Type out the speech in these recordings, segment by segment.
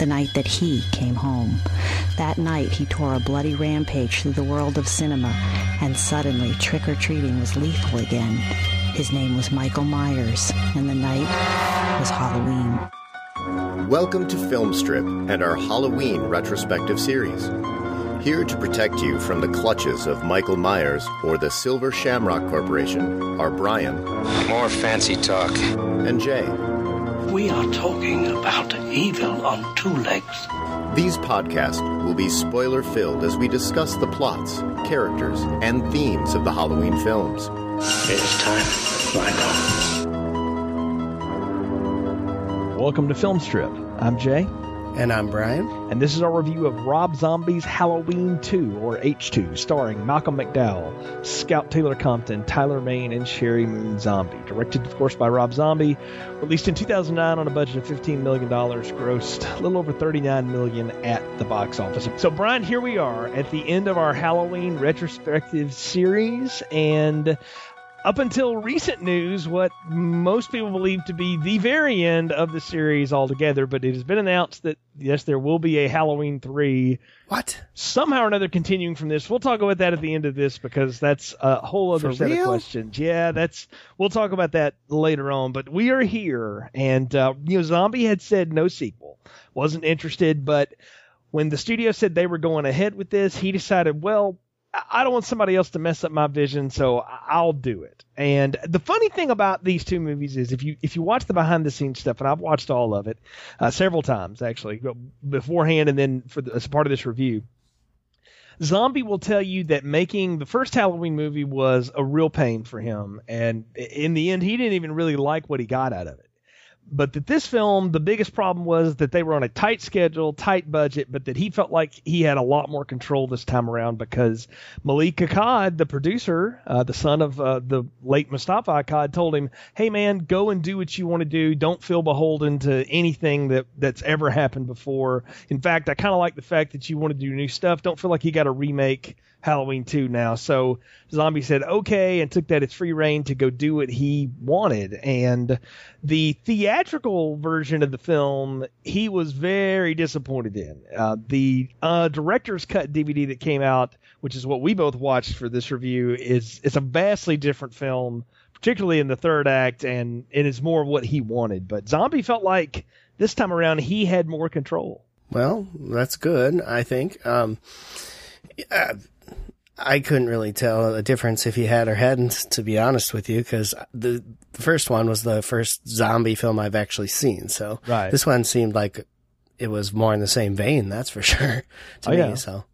the night that he came home. That night, he tore a bloody rampage through the world of cinema, and suddenly trick or treating was lethal again. His name was Michael Myers, and the night was Halloween. Welcome to Filmstrip and our Halloween retrospective series. Here to protect you from the clutches of Michael Myers or the Silver Shamrock Corporation are Brian. More fancy talk. And Jay. We are talking about evil on two legs. These podcasts will be spoiler filled as we discuss the plots, characters, and themes of the Halloween films. It's time to find out. Welcome to Filmstrip. I'm Jay. And I'm Brian. And this is our review of Rob Zombie's Halloween 2, or H2, starring Malcolm McDowell, Scout Taylor Compton, Tyler Mane, and Sheri Moon Zombie. Directed, of course, by Rob Zombie. Released in 2009 on a budget of $15 million, grossed a little over 39 million at the box office. So, Brian, here we are at the end of our Halloween retrospective series, and up until recent news, what most people believe to be the very end of the series altogether, but it has been announced that yes, there will be a Halloween three. What? Somehow or another, continuing from this. We'll talk about that at the end of this because that's a whole other For set real? of questions. Yeah, that's we'll talk about that later on. But we are here, and uh, you know, Zombie had said no sequel, wasn't interested, but when the studio said they were going ahead with this, he decided, well, I don't want somebody else to mess up my vision, so I'll do it. And the funny thing about these two movies is if you if you watch the behind the scenes stuff, and I've watched all of it uh, several times actually beforehand, and then for the, as part of this review. Zombie will tell you that making the first Halloween movie was a real pain for him, and in the end, he didn't even really like what he got out of it but that this film, the biggest problem was that they were on a tight schedule, tight budget, but that he felt like he had a lot more control this time around because Malik Akkad, the producer, uh, the son of uh, the late Moustapha Akkad, told him, "Hey man, go and do what you want to do. Don't feel beholden to anything that that's ever happened before. In fact, I kind of like the fact that you want to do new stuff. Don't feel like you got to remake." Halloween 2 now. So Zombie said okay and took that as free reign to go do what he wanted. And the theatrical version of the film, he was very disappointed in. Uh, the uh, director's cut DVD that came out, which is what we both watched for this review, is it's a vastly different film, particularly in the third act, and it is more of what he wanted. But Zombie felt like this time around he had more control. Well, that's good, I think. Um, uh, I couldn't really tell the difference if he had or hadn't, to be honest with you, because the, the first one was the first zombie film I've actually seen. So Right. this one seemed like it was more in the same vein, that's for sure to Oh, me. yeah. So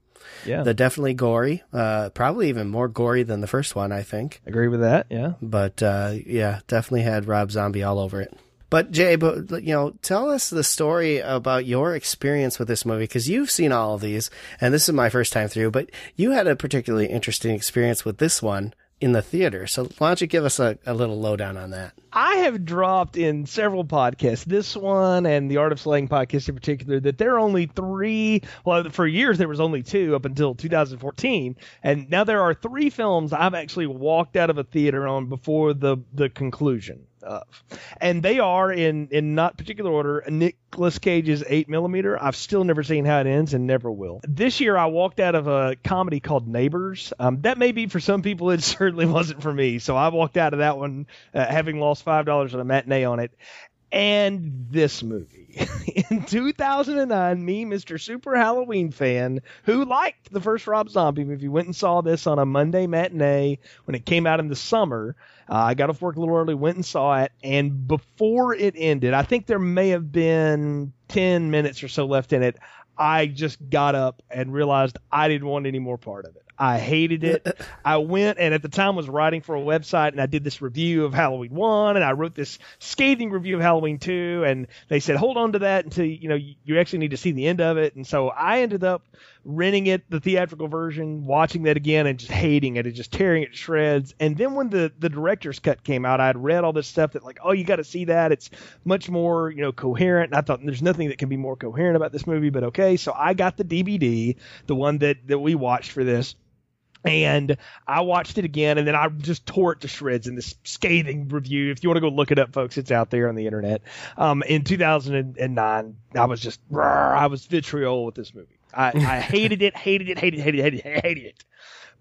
Yeah, the definitely gory, uh, probably even more gory than the first one, I think. agree with that. Yeah. But uh, yeah, definitely had Rob Zombie all over it. But Jay, but you know, tell us the story about your experience with this movie because you've seen all of these, and this is my first time through. But you had a particularly interesting experience with this one in the theater. So why don't you give us a, a little lowdown on that? I have dropped in several podcasts, this one and the Art of Slaying podcast in particular, that there are only three. Well, for years there was only two up until 2014, and now there are three films I've actually walked out of a theater on before the the conclusion of, and they are in in not particular order. Nicolas Cage's Eight Millimeter. I've still never seen how it ends and never will. This year I walked out of a comedy called Neighbors. Um, that may be for some people. It certainly wasn't for me. So I walked out of that one uh, having lost five dollars on a matinee on it. And this movie. In 2009, me, Mr. Super Halloween fan, who liked the first Rob Zombie movie, went and saw this on a Monday matinee when it came out in the summer. Uh, I got off work a little early, went and saw it, and before it ended, I think there may have been 10 minutes or so left in it. I just got up and realized I didn't want any more part of it. I hated it. I went and at the time was writing for a website and I did this review of Halloween 1 and I wrote this scathing review of Halloween 2 and they said hold on to that until you know you, you actually need to see the end of it and so I ended up renting it the theatrical version, watching that again and just hating it and just tearing it to shreds. And then when the the director's cut came out, I had read all this stuff that like, oh, you got to see that. It's much more, you know, coherent. And I thought there's nothing that can be more coherent about this movie, but okay. So I got the DVD, the one that that we watched for this. And I watched it again, and then I just tore it to shreds in this scathing review. If you want to go look it up, folks, it's out there on the internet. Um, in 2009, I was just, I was vitriol with this movie. I, I hated it, hated it, hated it, hated it, hated it.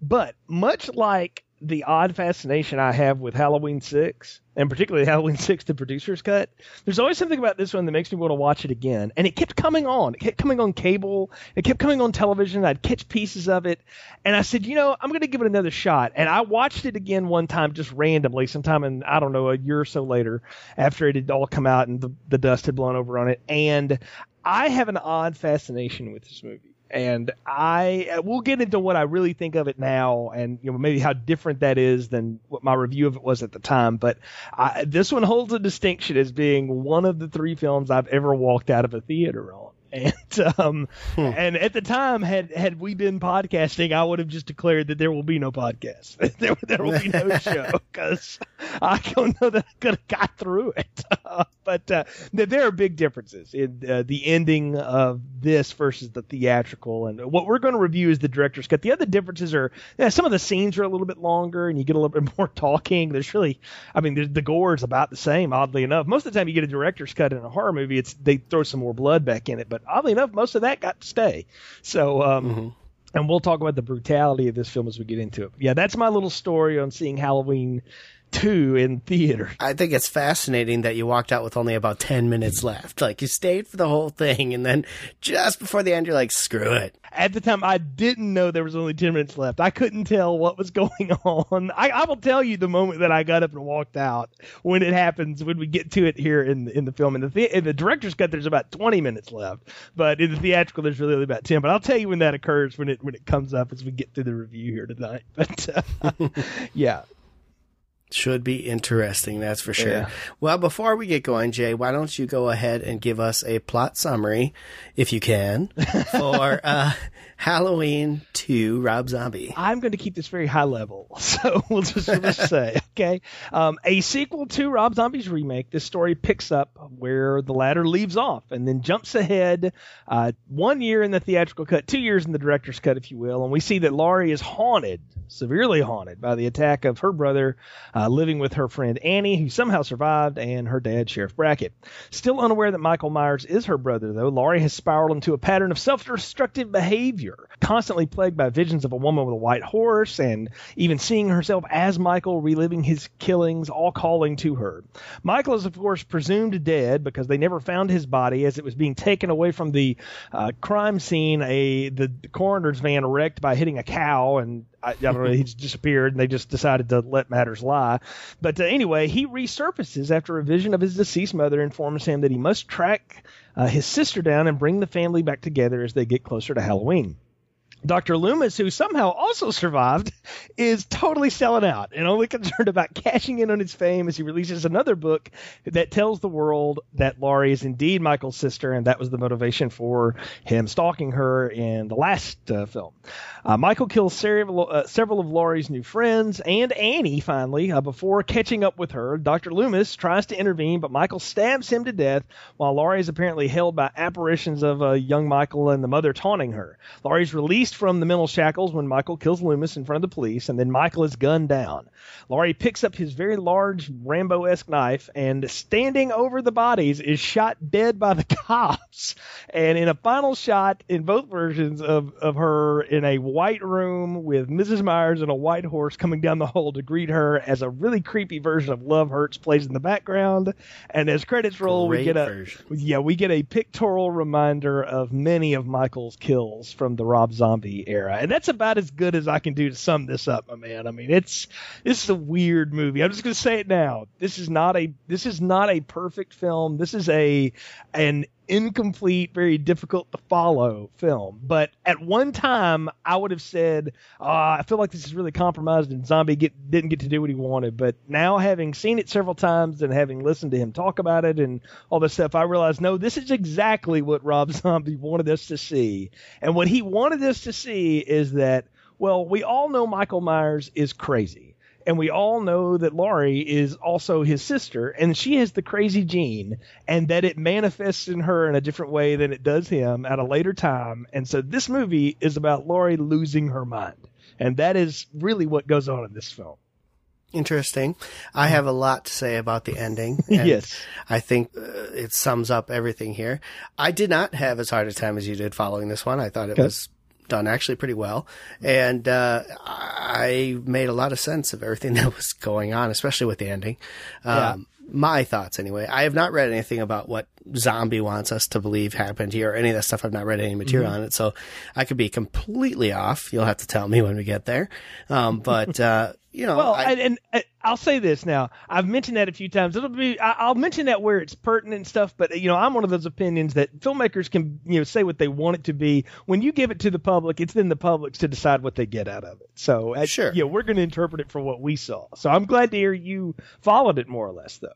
But much like the odd fascination I have with Halloween 6, and particularly Halloween 6, the producer's cut, there's always something about this one that makes me want to watch it again. And it kept coming on. It kept coming on cable. It kept coming on television. I'd catch pieces of it. And I said, you know, I'm going to give it another shot. And I watched it again one time just randomly, sometime in, I don't know, a year or so later after it had all come out and the, the dust had blown over on it. And I have an odd fascination with this movie and I uh, we'll get into what I really think of it now, and you know maybe how different that is than what my review of it was at the time. But I, this one holds a distinction as being one of the three films I've ever walked out of a theater on. And um, hmm. and at the time, had had we been podcasting, I would have just declared that there will be no podcast. there, there will be no show because I don't know that I could have got through it. Uh, but uh, there are big differences in uh, the ending of this versus the theatrical. And what we're going to review is the director's cut. The other differences are yeah, some of the scenes are a little bit longer, and you get a little bit more talking. There's really, I mean, the gore is about the same. Oddly enough, most of the time you get a director's cut in a horror movie, it's they throw some more blood back in it. But oddly enough, most of that got to stay. So. Um, mm-hmm and we'll talk about the brutality of this film as we get into it. Yeah, that's my little story on seeing Halloween two in theater. I think it's fascinating that you walked out with only about 10 minutes left. Like you stayed for the whole thing and then just before the end you're like, screw it. At the time I didn't know there was only 10 minutes left. I couldn't tell what was going on. I, I will tell you the moment that I got up and walked out when it happens when we get to it here in in the film. In the, the in the director's cut there's about 20 minutes left, but in the theatrical there's really only about 10. But I'll tell you when that occurs when it when it comes up as we get through the review here tonight. But uh, yeah, should be interesting, that's for sure. Yeah. Well, before we get going, Jay, why don't you go ahead and give us a plot summary, if you can, for uh, Halloween 2 Rob Zombie? I'm going to keep this very high level, so we'll just, just say, okay? Um, a sequel to Rob Zombie's remake, this story picks up where the latter leaves off and then jumps ahead uh, one year in the theatrical cut, two years in the director's cut, if you will, and we see that Laurie is haunted, severely haunted, by the attack of her brother uh, living with her friend Annie, who somehow survived, and her dad, Sheriff Brackett. Still unaware that Michael Myers is her brother, though, Laurie has spiraled into a pattern of self destructive behavior, constantly plagued by visions of a woman with a white horse, and even seeing herself as Michael, reliving his killings, all calling to her. Michael is, of course, presumed dead because they never found his body as it was being taken away from the uh, crime scene, a the coroner's van wrecked by hitting a cow, and I, don't know, he's disappeared, and they just decided to let matters lie. But uh, anyway, he resurfaces after a vision of his deceased mother informs him that he must track Uh, his sister down and bring the family back together as they get closer to Halloween. Dr. Loomis, who somehow also survived, is totally selling out and only concerned about cashing in on his fame as he releases another book that tells the world that Laurie is indeed Michael's sister, and that was the motivation for him stalking her in the last uh, film. Uh, Michael kills several, uh, several of Laurie's new friends and Annie finally uh, before catching up with her. Dr. Loomis tries to intervene, but Michael stabs him to death while Laurie is apparently held by apparitions of uh, young Michael and the mother taunting her. Laurie's released from the mental shackles when Michael kills Loomis in front of the police, and then Michael is gunned down. Laurie picks up his very large Rambo esque knife and, standing over the bodies, is shot dead by the cops. And in a final shot, in both versions of, of her in a white room with Mrs. Myers and a white horse coming down the hall to greet her as a really creepy version of Love Hurts plays in the background. And as credits roll, Great we get a version. yeah, we get a pictorial reminder of many of Michael's kills from the Rob Zombie era. And that's about as good as I can do to sum this up, my man. I mean, it's this is a weird movie. I'm just going to say it now. This is not a this is not a perfect film. This is a an incomplete, very difficult to follow film. But at one time, I would have said, oh, I feel like this is really compromised and Zombie get, didn't get to do what he wanted. But now, having seen it several times and having listened to him talk about it and all this stuff, I realized, no, this is exactly what Rob Zombie wanted us to see. And what he wanted us to see is that, well, we all know Michael Myers is crazy and we all know that Laurie is also his sister, and she has the crazy gene, and that it manifests in her in a different way than it does him at a later time. And so this movie is about Laurie losing her mind. and that is really what goes on in this film. Interesting. I have a lot to say about the ending. Yes. I think uh, it sums up everything here. I did not have as hard a time as you did following this one. I thought it Okay. was done actually pretty well. And uh, I made a lot of sense of everything that was going on, especially with the ending. Um, My thoughts, anyway. I have not read anything about what Zombie wants us to believe happened here, or any of that stuff. I've not read any material Mm-hmm. on it, so I could be completely off. You'll have to tell me when we get there. Um, but uh, you know, Well, I- and, and uh, I'll say this now. I've mentioned that a few times. It'll be. I'll mention that where it's pertinent and stuff. But you know, I'm one of those opinions that filmmakers can you know say what they want it to be. When you give it to the public, it's then the public's to decide what they get out of it. So uh, Sure. yeah, we're going to interpret it for what we saw. So I'm glad to hear you followed it more or less, though.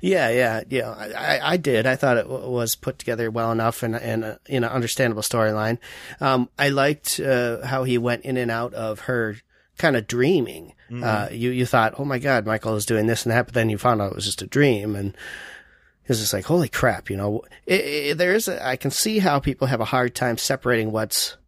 Yeah, yeah, yeah. I, I- I did. I thought it w- was put together well enough and and uh, in an understandable storyline. Um, I liked uh, how he went in and out of her kind of dreaming. Uh, you you thought, oh my god, Michael is doing this and that, but then you found out it was just a dream, and it was just like, holy crap, you know. It, it, there is, a, I can see how people have a hard time separating what's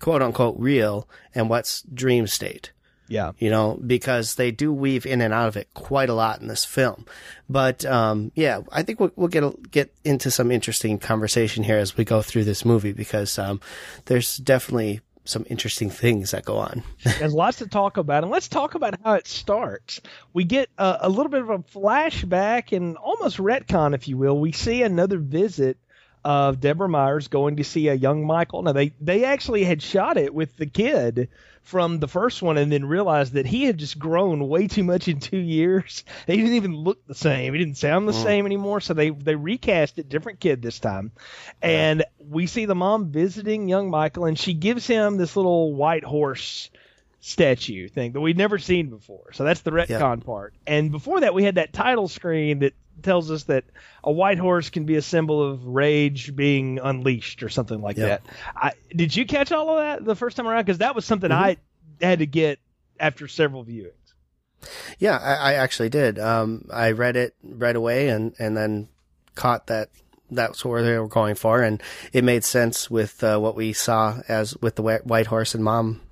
quote unquote real and what's dream state Yeah. you know, because they do weave in and out of it quite a lot in this film. But um, yeah, I think we'll, we'll get a, get into some interesting conversation here as we go through this movie because um, there's definitely some interesting things that go on. There's lots to talk about, and let's talk about how it starts. We get a, a little bit of a flashback and almost retcon, if you will. We see another visit of Deborah Myers going to see a young Michael. Now they they actually had shot it with the kid from the first one, and then realized that he had just grown way too much in two years. He didn't even look the same. He didn't sound the mm. same anymore. So they they recast it, different kid this time, and we see the mom visiting young Michael, and she gives him this little white horse statue thing that we'd never seen before. So that's the retcon part. And before that, we had that title screen that tells us that a white horse can be a symbol of rage being unleashed or something like Yeah. that. I, did you catch all of that the first time around? Because that was something I had to get after several viewings. Yeah, I, I actually did. Um, I read it right away and, and then caught that that's where they were going for, and it made sense with uh, what we saw as with the White Horse and Mom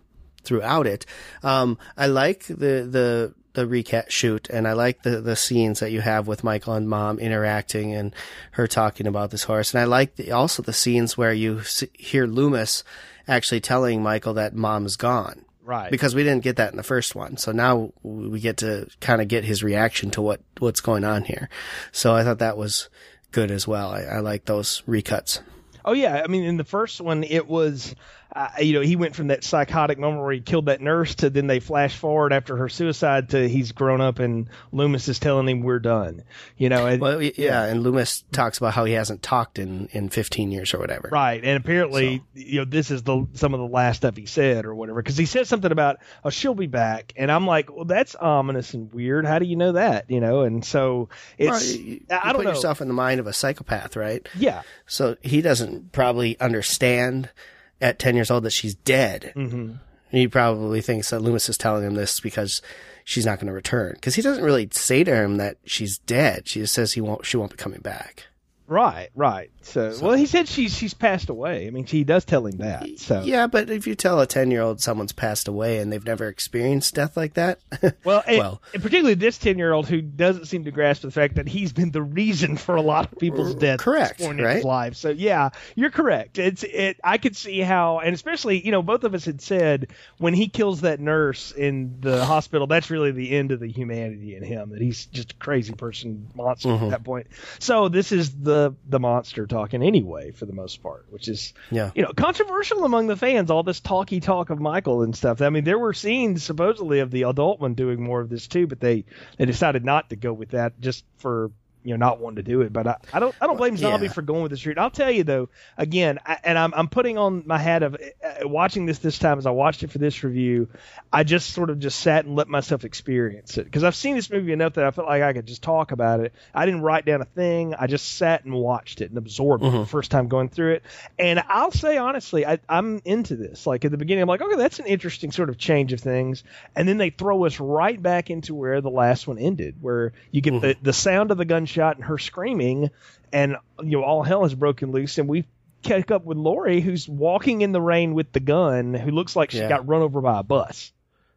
throughout it. Um, I like the the the recap shoot, and I like the the scenes that you have with Michael and Mom interacting and her talking about this horse, and I like the, also the scenes where you hear Loomis actually telling Michael that Mom's gone Right. because we didn't get that in the first one. So now we get to kind of get his reaction to what what's going on here. So I thought that was good as well. I, I like those recuts. Oh yeah, I mean in the first one it was, uh, you know, he went from that psychotic moment where he killed that nurse to then they flash forward after her suicide to he's grown up and Loomis is telling him we're done. You know, and, Well, y- yeah, and Loomis talks about how he hasn't talked in in 15 years or whatever. right, and apparently you know this is the some of the last stuff he said or whatever because he said something about oh she'll be back and I'm like well that's ominous and weird. How do you know that? You know, and so Well, it's you, you I don't put know. yourself in the mind of a psychopath, right? yeah, So he doesn't probably understand at 10 years old that she's dead. Mm-hmm. He probably thinks that Loomis is telling him this because she's not going to return. Because he doesn't really say to him that she's dead. She just says he won't. She won't be coming back. right, right. So, well he said she's she's passed away. I mean she does tell him that. So Yeah, but if you tell a 10 year old someone's passed away and they've never experienced death like that, Well, and, Well- and particularly this ten-year-old who doesn't seem to grasp the fact that he's been the reason for a lot of people's deaths. correct, at this in right? his life. So yeah, you're correct. It's it. I could see how, and especially you know, both of us had said when he kills that nurse in the hospital, that's really the end of the humanity in him. That he's just a crazy person, monster Mm-hmm. at that point. So this is the the monster talking anyway, for the most part, which is Yeah. you know, controversial among the fans, all this talky talk of Michael and stuff. I mean, there were scenes supposedly of the adult one doing more of this too, but they they decided not to go with that just for you know not wanting to do it. But I, I don't I don't blame Zombie yeah. for going with this route. I'll tell you though, again, I, and I'm I'm putting on my hat of uh, watching this this time as I watched it for this review. I just sort of just sat and let myself experience it because I've seen this movie enough that I felt like I could just talk about it. I didn't write down a thing. I just sat and watched it and absorbed it the first time going through it. And I'll say honestly, I, I'm into this. Like at the beginning, I'm like, okay, that's an interesting sort of change of things. And then they throw us right back into where the last one ended, where you get the, the sound of the gunshot and her screaming, and you know all hell has broken loose, and we catch up with Laurie, who's walking in the rain with the gun, who looks like she Yeah. got run over by a bus.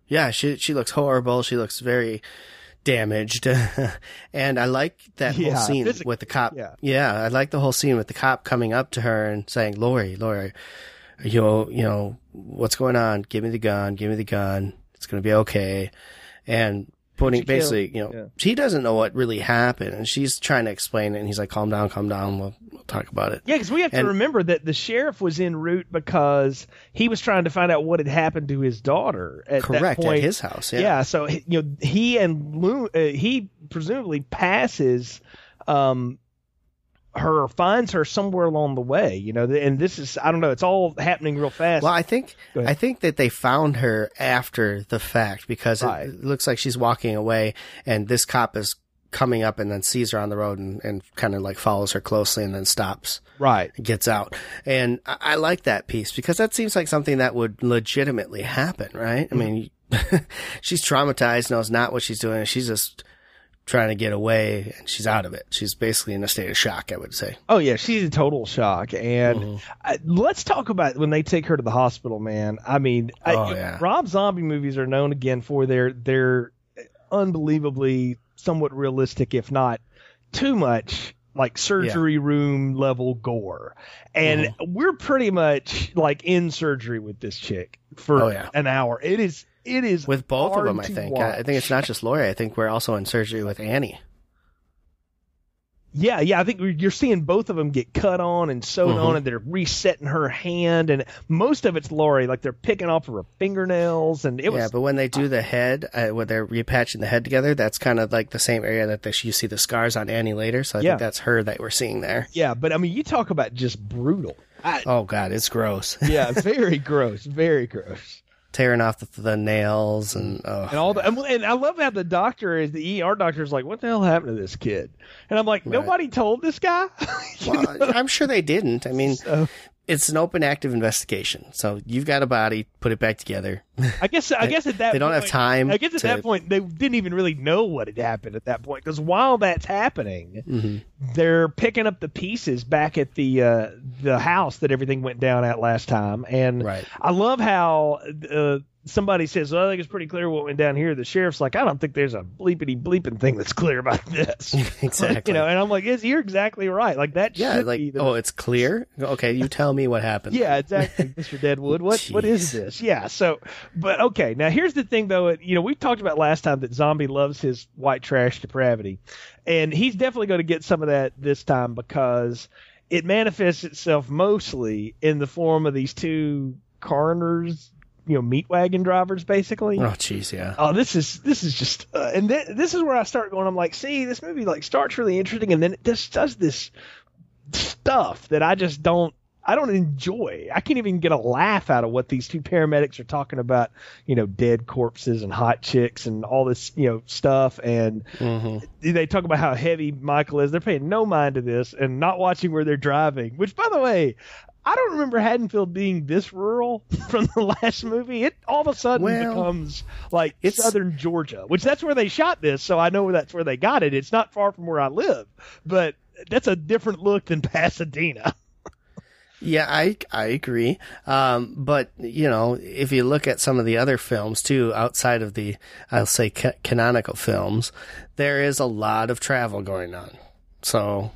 Yeah, she she looks horrible. She looks very damaged, and I like that Yeah, whole scene physic- with the cop. yeah. I like the whole scene with the cop coming up to her and saying, "Laurie, Laurie, you know, you know what's going on? Give me the gun. Give me the gun. It's gonna be okay." And putting basically, you know, Yeah. she doesn't know what really happened, and she's trying to explain it. And he's like, "Calm down, calm down. We'll, we'll talk about it." Yeah, because we have to remember that the sheriff was en route because he was trying to find out what had happened to his daughter. At Correct that point. at his house. Yeah. Yeah, so you know he and uh, he presumably passes um her finds her somewhere along the way, you know, and this is I don't know, it's all happening real fast. Well, I think I think that they found her after the fact because Right. it, looks like she's walking away, and this cop is coming up and then sees her on the road and, and kind of like follows her closely and then stops right. gets out. And I, I like that piece because that seems like something that would legitimately happen, right? I mm-hmm. mean, she's traumatized, knows not what she's doing, she's just trying to get away, and she's out of it. She's basically in a state of shock, I would say. Oh yeah, she's in total shock. And Mm-hmm. I, let's talk about when they take her to the hospital, man. I mean, I- Oh, yeah. Rob Zombie movies are known again for their their unbelievably somewhat realistic, if not too much like surgery room level gore. And Mm-hmm. we're pretty much like in surgery with this chick for Oh, yeah. an hour. It is it is With both of them, I think. I, I think it's not just Laurie. I think we're also in surgery with Annie. Yeah, yeah, I think you're seeing both of them get cut on and sewed Mhm. on, and they're resetting her hand, and most of it's Laurie, like they're picking off her fingernails, and it was yeah, but when they do the head, uh, when they're repatching the head together, that's kind of like the same area that you see the scars on Annie later. So I Yeah. think that's her that we're seeing there. yeah, but I mean, you talk about just brutal. I, Oh God, it's gross. yeah, very gross, very gross, Tearing off the, the nails and oh, and all the, and, I love how the doctor is the ER doctor is like, what the hell happened to this kid? And I'm like, nobody told this guy. Well, I'm sure they didn't. I mean, So- it's an open, active investigation. So you've got a body, put it back together. I guess I guess at that they don't have point- time I guess at to- that point they didn't even really know what had happened at that point because while that's happening, Mm-hmm. they're picking up the pieces back at the uh, the house that everything went down at last time. And Right. I love how uh, somebody says, "Well, I think it's pretty clear what went down here." The sheriff's like, "I don't think there's a bleepity bleeping thing that's clear about this." Exactly. you know, and I'm like, yes, "You're exactly right. Like that Yeah, like be the oh, it's clear. Okay, you tell me what happened. yeah, exactly, Mr. Deadwood. What what is this? Yeah. So, but okay. Now here's the thing, though. You know, we talked about last time that Zombie loves his white trash depravity, and he's definitely going to get some of that this time because it manifests itself mostly in the form of these two coroners, you know, meat wagon drivers, basically. Oh, jeez, yeah. Oh, this is this is just, uh, and th- this is where I start going. I'm like, see, this movie like starts really interesting, and then it just does this stuff that I just don't, I don't enjoy. I can't even get a laugh out of what these two paramedics are talking about. You know, dead corpses and hot chicks and all this, you know, stuff. And Mm-hmm. they talk about how heavy Michael is. They're paying no mind to this and not watching where they're driving. Which, by the way. I don't remember Haddonfield being this rural from the last movie. It all of a sudden Well, becomes like it's- southern Georgia, which that's where they shot this, so I know that's where they got it. It's not far from where I live, but that's a different look than Pasadena. Yeah, I I agree. Um, but you know, if you look at some of the other films too, outside of the I'll say ca- canonical films, there is a lot of travel going on. So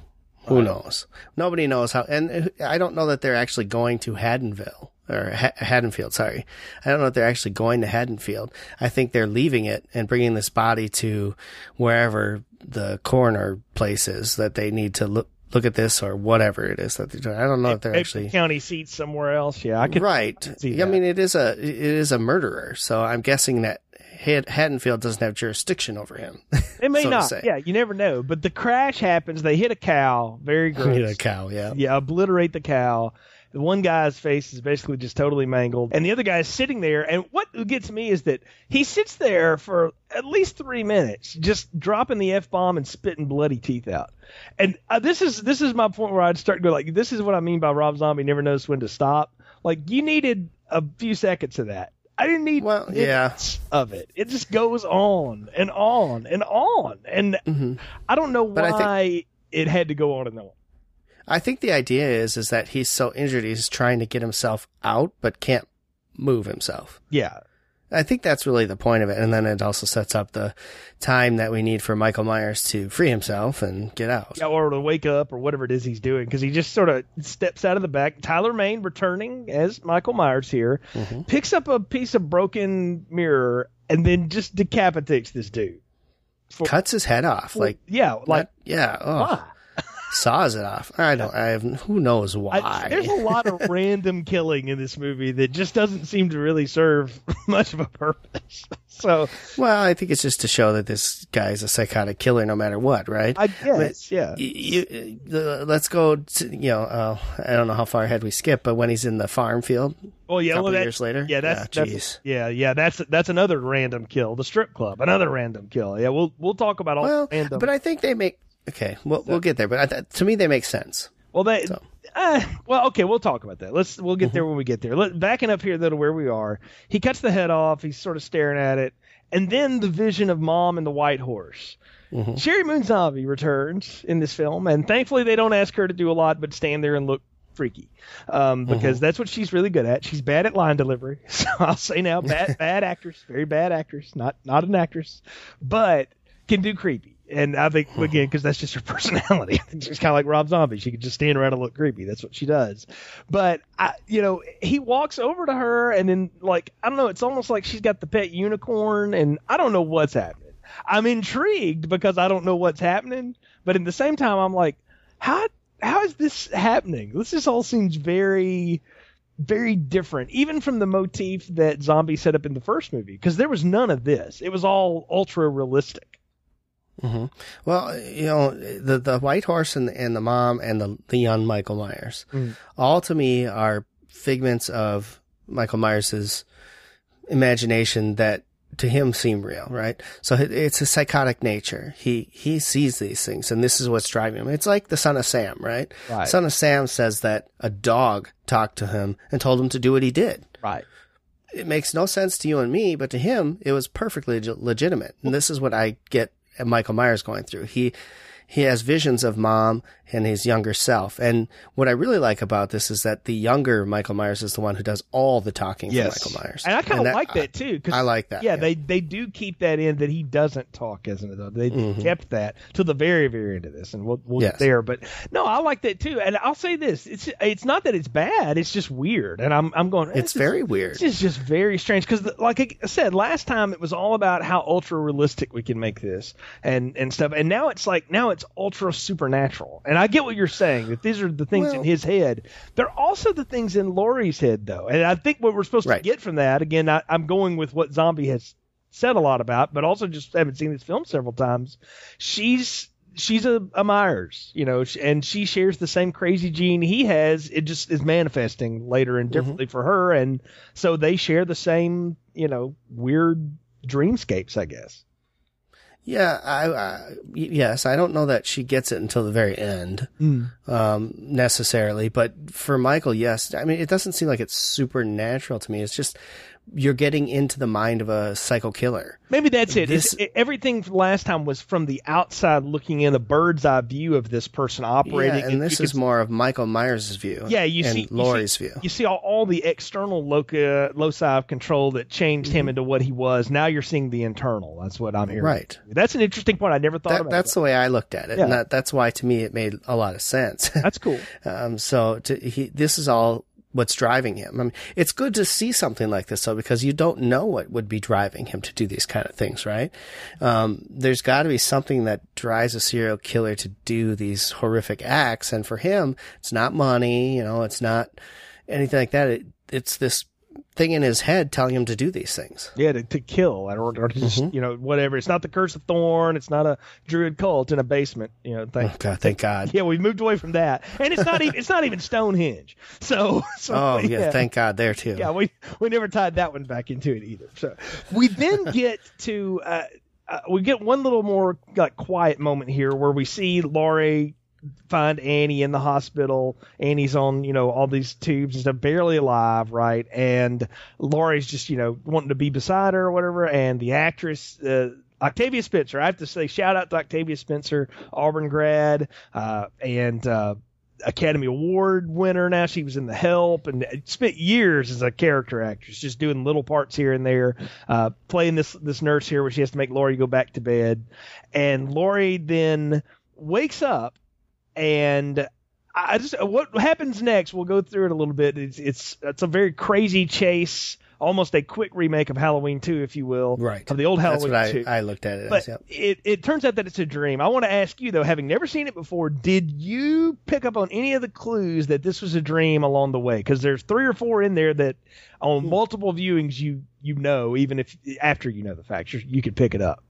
who knows? Nobody knows how. And uh, I don't know that they're actually going to Haddonville or ha- Haddonfield. Sorry, I don't know if they're actually going to Haddonfield. I think they're leaving it and bringing this body to wherever the coroner place is that they need to look. Look at this, or whatever it is that they're doing. I don't know if they're Maybe actually county seats somewhere else. Yeah, I could. right. I that. mean, it is a it is a murderer, so I'm guessing that Haddonfield doesn't have jurisdiction over him. It may so not. Yeah, you never know. But the crash happens. They hit a cow. Very gross. Hit a cow, yeah. yeah, obliterate the cow. The one guy's face is basically just totally mangled, and the other guy is sitting there. And what gets me is that he sits there for at least three minutes, just dropping the f bomb and spitting bloody teeth out. And uh, this is this is my point where I'd start to go like, this is what I mean by Rob Zombie never knows when to stop. Like you needed a few seconds of that. I didn't need Well, yeah. of it. It just goes on and on and on, and I don't know Mm-hmm. But why think- it had to go on and on. I think the idea is is that he's so injured he's trying to get himself out but can't move himself. Yeah. I think that's really the point of it. And then it also sets up the time that we need for Michael Myers to free himself and get out. Yeah, or to wake up or whatever it is he's doing because he just sort of steps out of the back. Tyler Mane returning as Michael Myers here, Mm-hmm. picks up a piece of broken mirror and then just decapitates this dude. For- Cuts his head off. Like, yeah, like yeah. Oh, why? Saws it off. I don't, I have, who knows why. I, there's a lot of random killing in this movie that just doesn't seem to really serve much of a purpose. So well, I think it's just to show that this guy's a psychotic killer no matter what, right? I guess, yeah. you, the, let's go to, you know, uh, I don't know how far ahead we skip, but when he's in the farm field, Well, yeah, couple well, that- years later? Yeah, that's, Yeah, that's yeah, yeah. That's that's another random kill. The strip club, another random kill. Yeah, we'll we'll talk about all well, random. but I think they make, okay, we'll, we'll get there, but I th- to me they make sense. Well, they. So. Uh, well, okay, we'll talk about that. Let's we'll get Mm-hmm. there when we get there. Let, backing up here though to where we are, he cuts the head off. He's sort of staring at it, and then the vision of mom and the white horse. Mm-hmm. Sheri Moon Zombie returns in this film, and thankfully they don't ask her to do a lot but stand there and look freaky, um, Mm-hmm. because that's what she's really good at. She's bad at line delivery, so I'll say now, bad bad actress, very bad actress, not not an actress, but can do creepy. And I think hmm. again, because that's just her personality. I think she's kind of like Rob Zombie. She can just stand around and look creepy. That's what she does. But I, you know, he walks over to her, and then like I don't know, it's almost like she's got the pet unicorn, and I don't know what's happening. I'm intrigued because I don't know what's happening, but at the same time, I'm like, how how is this happening? This just all seems very very different, even from the motif that Zombie set up in the first movie, because there was none of this. It was all ultra realistic. Hmm Well, you know, the the white horse and and the mom and the the young Michael Myers, Mm. all to me are figments of Michael Myers's imagination that to him seem real, right? So it's a psychotic nature. He he sees these things, and this is what's driving him. It's like the son of Sam, right? Right. Son of Sam says that a dog talked to him and told him to do what he did Right. it makes no sense to you and me, but to him, it was perfectly legitimate. And this is what I get Michael Myers going through. He, he has visions of mom and his younger self. And what I really like about this is that the younger Michael Myers is the one who does all the talking for Michael Myers. And I kind of like that too. 'cause- I like that, Yeah, yeah. they they do keep that in that he doesn't talk as an adult. They kept that to the very very end of this, and we'll we'll Mm-hmm. Yes. get there. But no, I like that too. And I'll say this: it's it's not that it's bad. It's just weird. And I'm I'm going. It's this is- very weird. This is just very strange because, like I said last time, it was all about how ultra realistic we can make this and and stuff. And now it's like now it's ultra supernatural. And I get what you're saying that these are the things in his head. They're also the things in Laurie's head, though. And I think what we're supposed Right. to get from that again, I, I'm going with what Zombie has said a lot about, but also just haven't seen this film several times. She's she's a, a Myers, you know, and she shares the same crazy gene he has. It just is manifesting later and mm-hmm. differently for her, and so they share the same, you know, weird dreamscapes, I guess. Yeah, I, I yes, I don't know that she gets it until the very end, um, necessarily. But for Michael, yes. I mean, it doesn't seem like it's supernatural to me. It's just you're getting into the mind of a psycho killer. Maybe that's it. This- it everything last time was from the outside looking in, a bird's eye view of this person operating. Yeah, and this is could- more of Michael Myers' view. Yeah, you and see Laurie's you see, view. You see all, all the external loci, loci of control that changed Mm-hmm. him into what he was. Now you're seeing the internal. That's what I'm hearing. Right. That's an interesting point. I never thought That, about. that's that. the way I looked at it, Yeah. and that, that's why to me it made a lot of sense. That's cool. um, so to, he, this is all what's driving him. I mean, it's good to see something like this though, because you don't know what would be driving him to do these kind of things, right? Um, there's got to be something that drives a serial killer to do these horrific acts, and for him, it's not money, you know, it's not anything like that. It, it's this thing in his head telling him to do these things. Yeah, to, to kill or, or just Mm-hmm. you know whatever. It's not the curse of Thorn. It's not a druid cult in a basement. You know, thank Oh, God, thank God. Yeah, we've moved away from that, and it's not even it's not even Stonehenge. So, so Oh yeah, thank God there too. yeah, we we never tied that one back into it either. So we then get to uh, uh, we get one little more like quiet moment here where we see Laurie find Annie in the hospital. Annie's on you know all these tubes and stuff, barely alive, right? And Laurie's just you know wanting to be beside her or whatever, and the actress. Uh, Octavia Spencer, I have to say, shout out to Octavia Spencer, Auburn grad, uh, and uh, Academy Award winner now. She was in The Help and spent years as a character actress, just doing little parts here and there, uh, playing this this nurse here where she has to make Laurie go back to bed, and Laurie then wakes up and I just what happens next. We'll go through it a little bit. It's it's it's a very crazy chase, almost a quick remake of Halloween 2, if you will, Right. Of the old That's Halloween what I, 2. I looked at it but as. Yep. it it turns out that it's a dream. I want to ask you though, having never seen it before, did you pick up on any of the clues that this was a dream along the way? Because there's three or four in there that Hmm. on multiple viewings you you know, even if after you know the facts, you you could pick it up.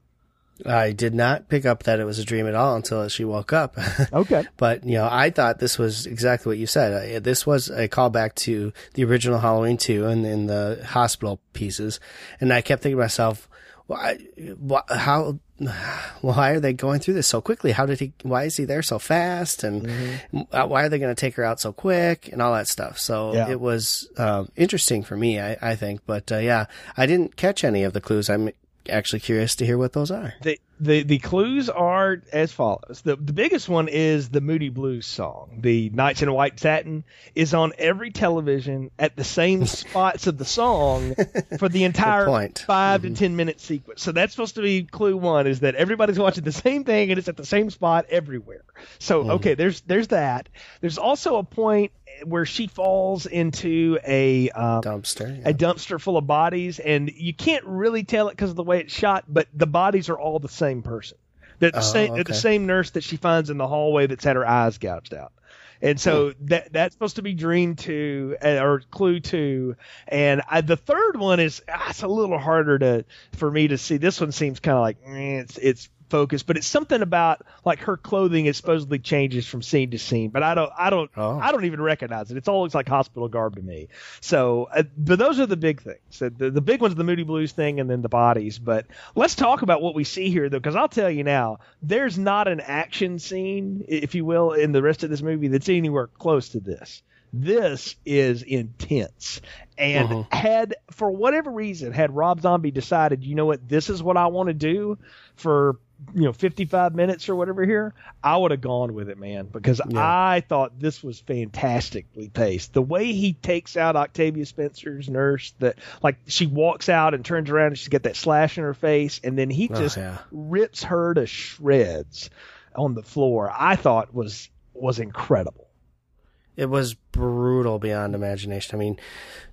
I did not pick up that it was a dream at all until she woke up. Okay. But, you know, I thought this was exactly what you said. Uh, This was a callback to the original Halloween 2 and in the hospital pieces. And I kept thinking to myself, why, why, how, why are they going through this so quickly? How did he, why is he there so fast? And uh, why are they going to take her out so quick and all that stuff? So Yeah. it was, um, interesting for me, I, I think. But, uh, yeah, I didn't catch any of the clues. I'm actually curious to hear what those are. The, the the clues are as follows. The the biggest one is the Moody Blues song. The Nights in White Satin is on every television at the same spots of the song for the entire point. Mm-hmm. 5 to ten minute sequence. So that's supposed to be clue one is that everybody's watching the same thing and it's at the same spot everywhere. So Mm-hmm. okay, there's there's that. There's also a point where she falls into a um, Dumpster. a dumpster full of bodies, and you can't really tell it because of the way it's shot, but the bodies are all the same person. They're the Oh, same. They're the same nurse that she finds in the hallway that's had her eyes gouged out. And so that that's supposed to be Dream two uh, or Clue two, and I, the third one is ah, it's a little harder to for me to see. This one seems kind of like eh, it's it's focused, but it's something about like her clothing is supposedly changes from scene to scene, but I don't I don't Oh. I don't even recognize it. It's all looks like hospital garb to me. So, uh, but those are the big things. The, the, the big one's the Moody Blues thing, and then the bodies. But let's talk about what we see here, though, because I'll tell you now, there's not an action scene, if you will, in the rest of this movie that's anywhere close to this. This is intense. And had, for whatever reason, had Rob Zombie decided, you know what, this is what I want to do for, you know, 55 minutes or whatever here, I would have gone with it, man, because I thought this was fantastically paced. The way he takes out Octavia Spencer's nurse, that like she walks out and turns around and she's got that slash in her face, and then he Oh, just yeah. rips her to shreds on the floor. I thought was was incredible. It was brutal beyond imagination. I mean,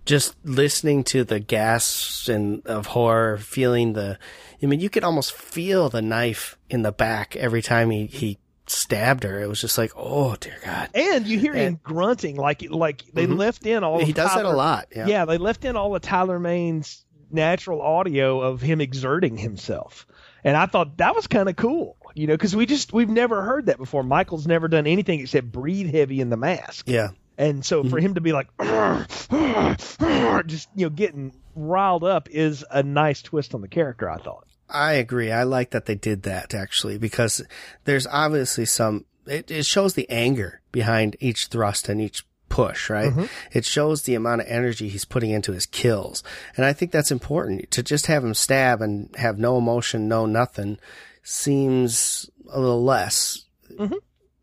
just listening to the gasps and of horror, feeling the, I mean, you could almost feel the knife in the back every time he, he stabbed her. It was just like, oh dear God. And you hear him grunting like like they mm-hmm. left in all. He of does that a Tyler- lot. Yeah. Yeah, they left in all of Tyler Mane's natural audio of him exerting himself, and I thought that was kind of cool. You know, because we just we've never heard that before. Michael's never done anything except breathe heavy in the mask. Yeah. And so for mm-hmm. him to be like, just you know, getting riled up is a nice twist on the character. I thought. I agree. I like that they did that actually because there's obviously some, it, it shows the anger behind each thrust and each push, right? Mm-hmm. It shows the amount of energy he's putting into his kills. And I think that's important to just have him stab and have no emotion, no nothing seems a little less mm-hmm.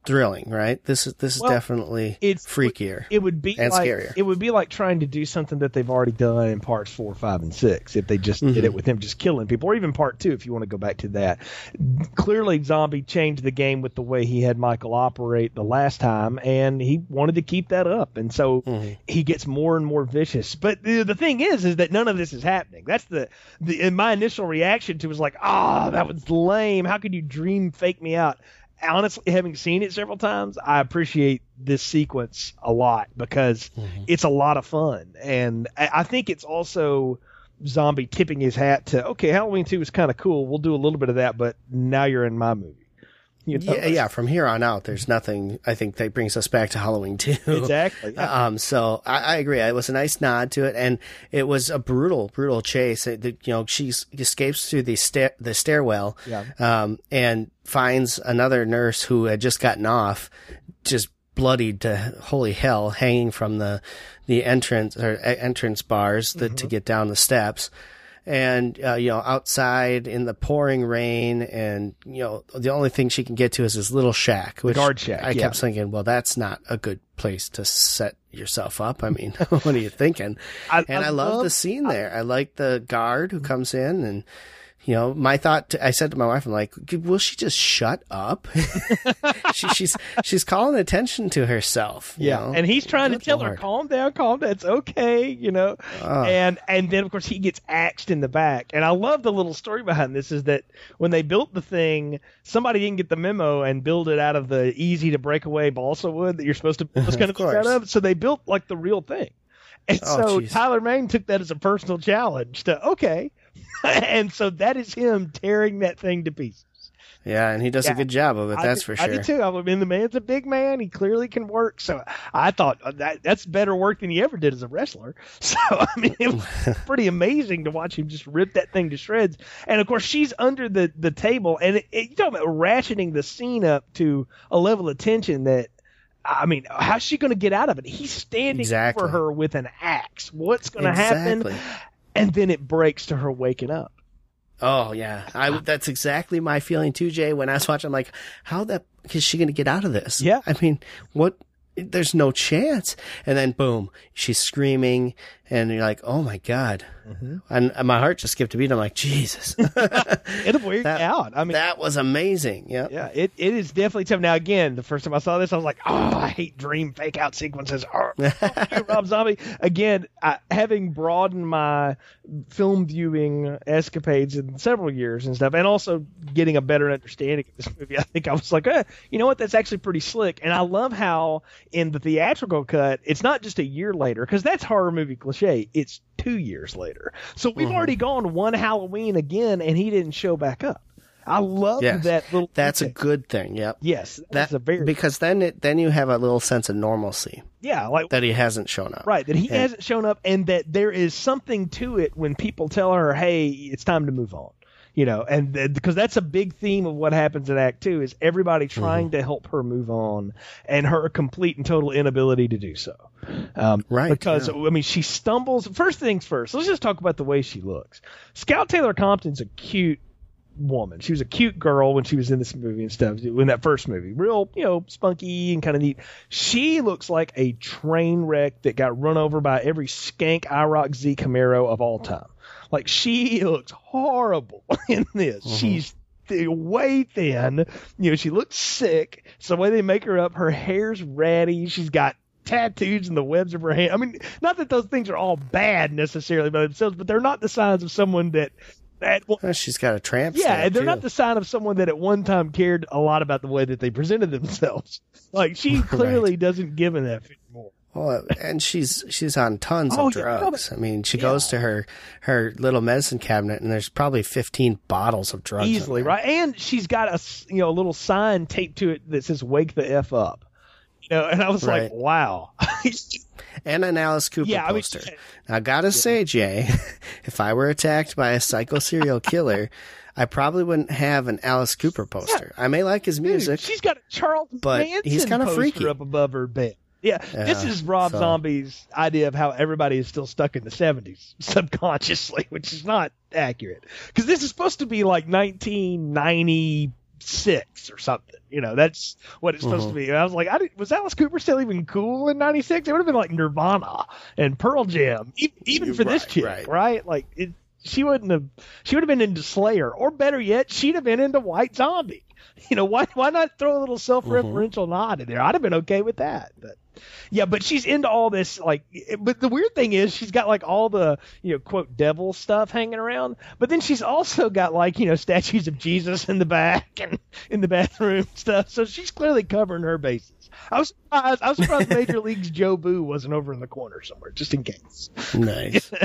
Thrilling, right? This is, this is Well, definitely it's- freakier. It would be And like scarier. it would be like trying to do something that they've already done in parts four, five, and six. If they just did Mm-hmm. it with him just killing people, or even part two, if you want to go back to that. Clearly, Zombie changed the game with the way he had Michael operate the last time, and he wanted to keep that up, and so Mm-hmm. he gets more and more vicious. But the, the thing is, is that none of this is happening. That's the the and my initial reaction to was like, ah, that was lame. How could you dream fake me out? Honestly, having seen it several times, I appreciate this sequence a lot because mm-hmm. it's a lot of fun, and I, I think it's also zombie tipping his hat to okay, Halloween two is kind of cool. We'll do a little bit of that, but now you're in my movie. You know? Yeah, yeah. From here on out, there's nothing. I think that brings us back to Halloween too. exactly. Yeah. Um, so I, I agree. It was a nice nod to it, and it was a brutal, brutal chase. It, the, you know, she escapes through the stair, the stairwell, Yeah. um, and finds another nurse who had just gotten off, just bloodied to holy hell, hanging from the the entrance or entrance bars that, to get down the steps. And uh, you know outside in the pouring rain and you know the only thing she can get to is this little shack which guard shack, i yeah. kept thinking well that's not a good place to set yourself up. I mean what are you thinking? I- and I i, love, love- the scene there. I like the guard who comes in and you know, my thought. I said to my wife, "I'm like, will she just shut up? she, she's she's calling attention to herself. you Yeah, know? and he's trying to Good tell her, "Calm down, calm down. It's okay," you know. And and then of course he gets axed in the back. And I love the little story behind this is that when they built the thing, somebody didn't get the memo and build it out of the easy to break away balsa wood that you're supposed to was going to Of make out course. of. So they built like the real thing. And Oh, so jeez. Tyler Mane took that as a personal challenge to okay. and so that is him tearing that thing to pieces. yeah, and he does Yeah. a good job of it. I That's did- for sure. I did too. I mean, the man's a big man. He clearly can work. So I thought uh, that that's better work than he ever did as a wrestler. So I mean, it was pretty amazing to watch him just rip that thing to shreds. And of course, she's under the the table, and it, it, you talk about ratcheting the scene up to a level of tension that. I mean, how's she going to get out of it? He's standing Exactly. over her with an axe. What's going to Exactly. happen? And then it breaks to her waking up. Oh yeah, I uh-huh. that's exactly my feeling too, Jay. When I was watching, I'm like, how the is she going to get out of this? Yeah. I mean, what? There's no chance. And then boom, she's screaming, and you're like, oh my god, Mm-hmm. and, and my heart just skipped a beat. I'm like, Jesus, It'll you That- out. I mean, that was amazing. Yeah. Yeah, it, it is definitely tough. Now, again, the first time I saw this, I was like, oh, I hate dream fake out sequences. Oh, Rob Zombie. Again, I, having broadened my film viewing escapades in several years and stuff, and also getting a better understanding of this movie, I think I was like, eh, you know what? That's actually pretty slick. And I love how in the theatrical cut, it's not just a year later, because that's horror movie cliche. It's two years later. So we've mm-hmm. already gone one Halloween again, and he didn't show back up. I love Yes. that little. That's a good thing. Yep. Yes, that's That a very because then it then you have a little sense of normalcy yeah, like that he hasn't shown up. right that he And- hasn't shown up, and that there is something to it when people tell her, "Hey, it's time to move on." You know, and because that's a big theme of what happens in Act Two is everybody Mm-hmm. trying to help her move on, and her complete and total inability to do so. Um, Right, Because yeah. I mean, she stumbles. First things first. Let's just talk about the way she looks. Scout Taylor Compton's a cute woman. She was a cute girl when she was in this movie and stuff. In that first movie, real you know spunky and kind of neat. She looks like a train wreck that got run over by every skank IROC Z Camaro of all time. Like she looks horrible in this. Mm-hmm. She's th- way thin. You know, she looks sick. So the way they make her up, her hair's ratty. She's got tattoos in the webs of her hand. I mean, not that those things are all bad necessarily by themselves, but they're not the signs of someone that that Well, she's got a tramp. yeah, they're too. not the sign of someone that at one time cared a lot about the way that they presented themselves. Like she clearly doesn't give an F. Well, and she's she's on tons Oh, of drugs. but- I mean, she yeah. goes to her her little medicine cabinet, and there's probably 15 bottles of drugs. Easily, right? And she's got a you know a little sign taped to it that says "Wake the f up." You know, and I was like, wow. And an Alice Cooper Yeah, I mean, poster. now, I gotta say, Jay, if I were attacked by a psycho serial killer, I probably wouldn't have an Alice Cooper poster. I may like his Dude, music. she's got a Charles but Manson he's kinda poster freaky. up above her bed. Yeah, this is Rob so- Zombie's idea of how everybody is still stuck in the 70s subconsciously, which is not accurate. Because this is supposed to be like 1996 or something. You know, that's what it's supposed Mhm. to be. And I was like, I was Alice Cooper still even cool in 96? It would have been like Nirvana and Pearl Jam, e- even for this Right, chick, right. right? Like, it, she wouldn't have, she would have been into Slayer, or better yet, she'd have been into White Zombie. You know, why why not throw a little self-referential nod in there? I'd have been okay with that. But yeah, but she's into all this like but the weird thing is she's got like all the, you know, quote devil stuff hanging around, but then she's also got like, you know, statues of Jesus in the back and in the bathroom stuff. So she's clearly covering her bases. I was surprised I was surprised Major League's Jobu wasn't over in the corner somewhere, just in case. nice.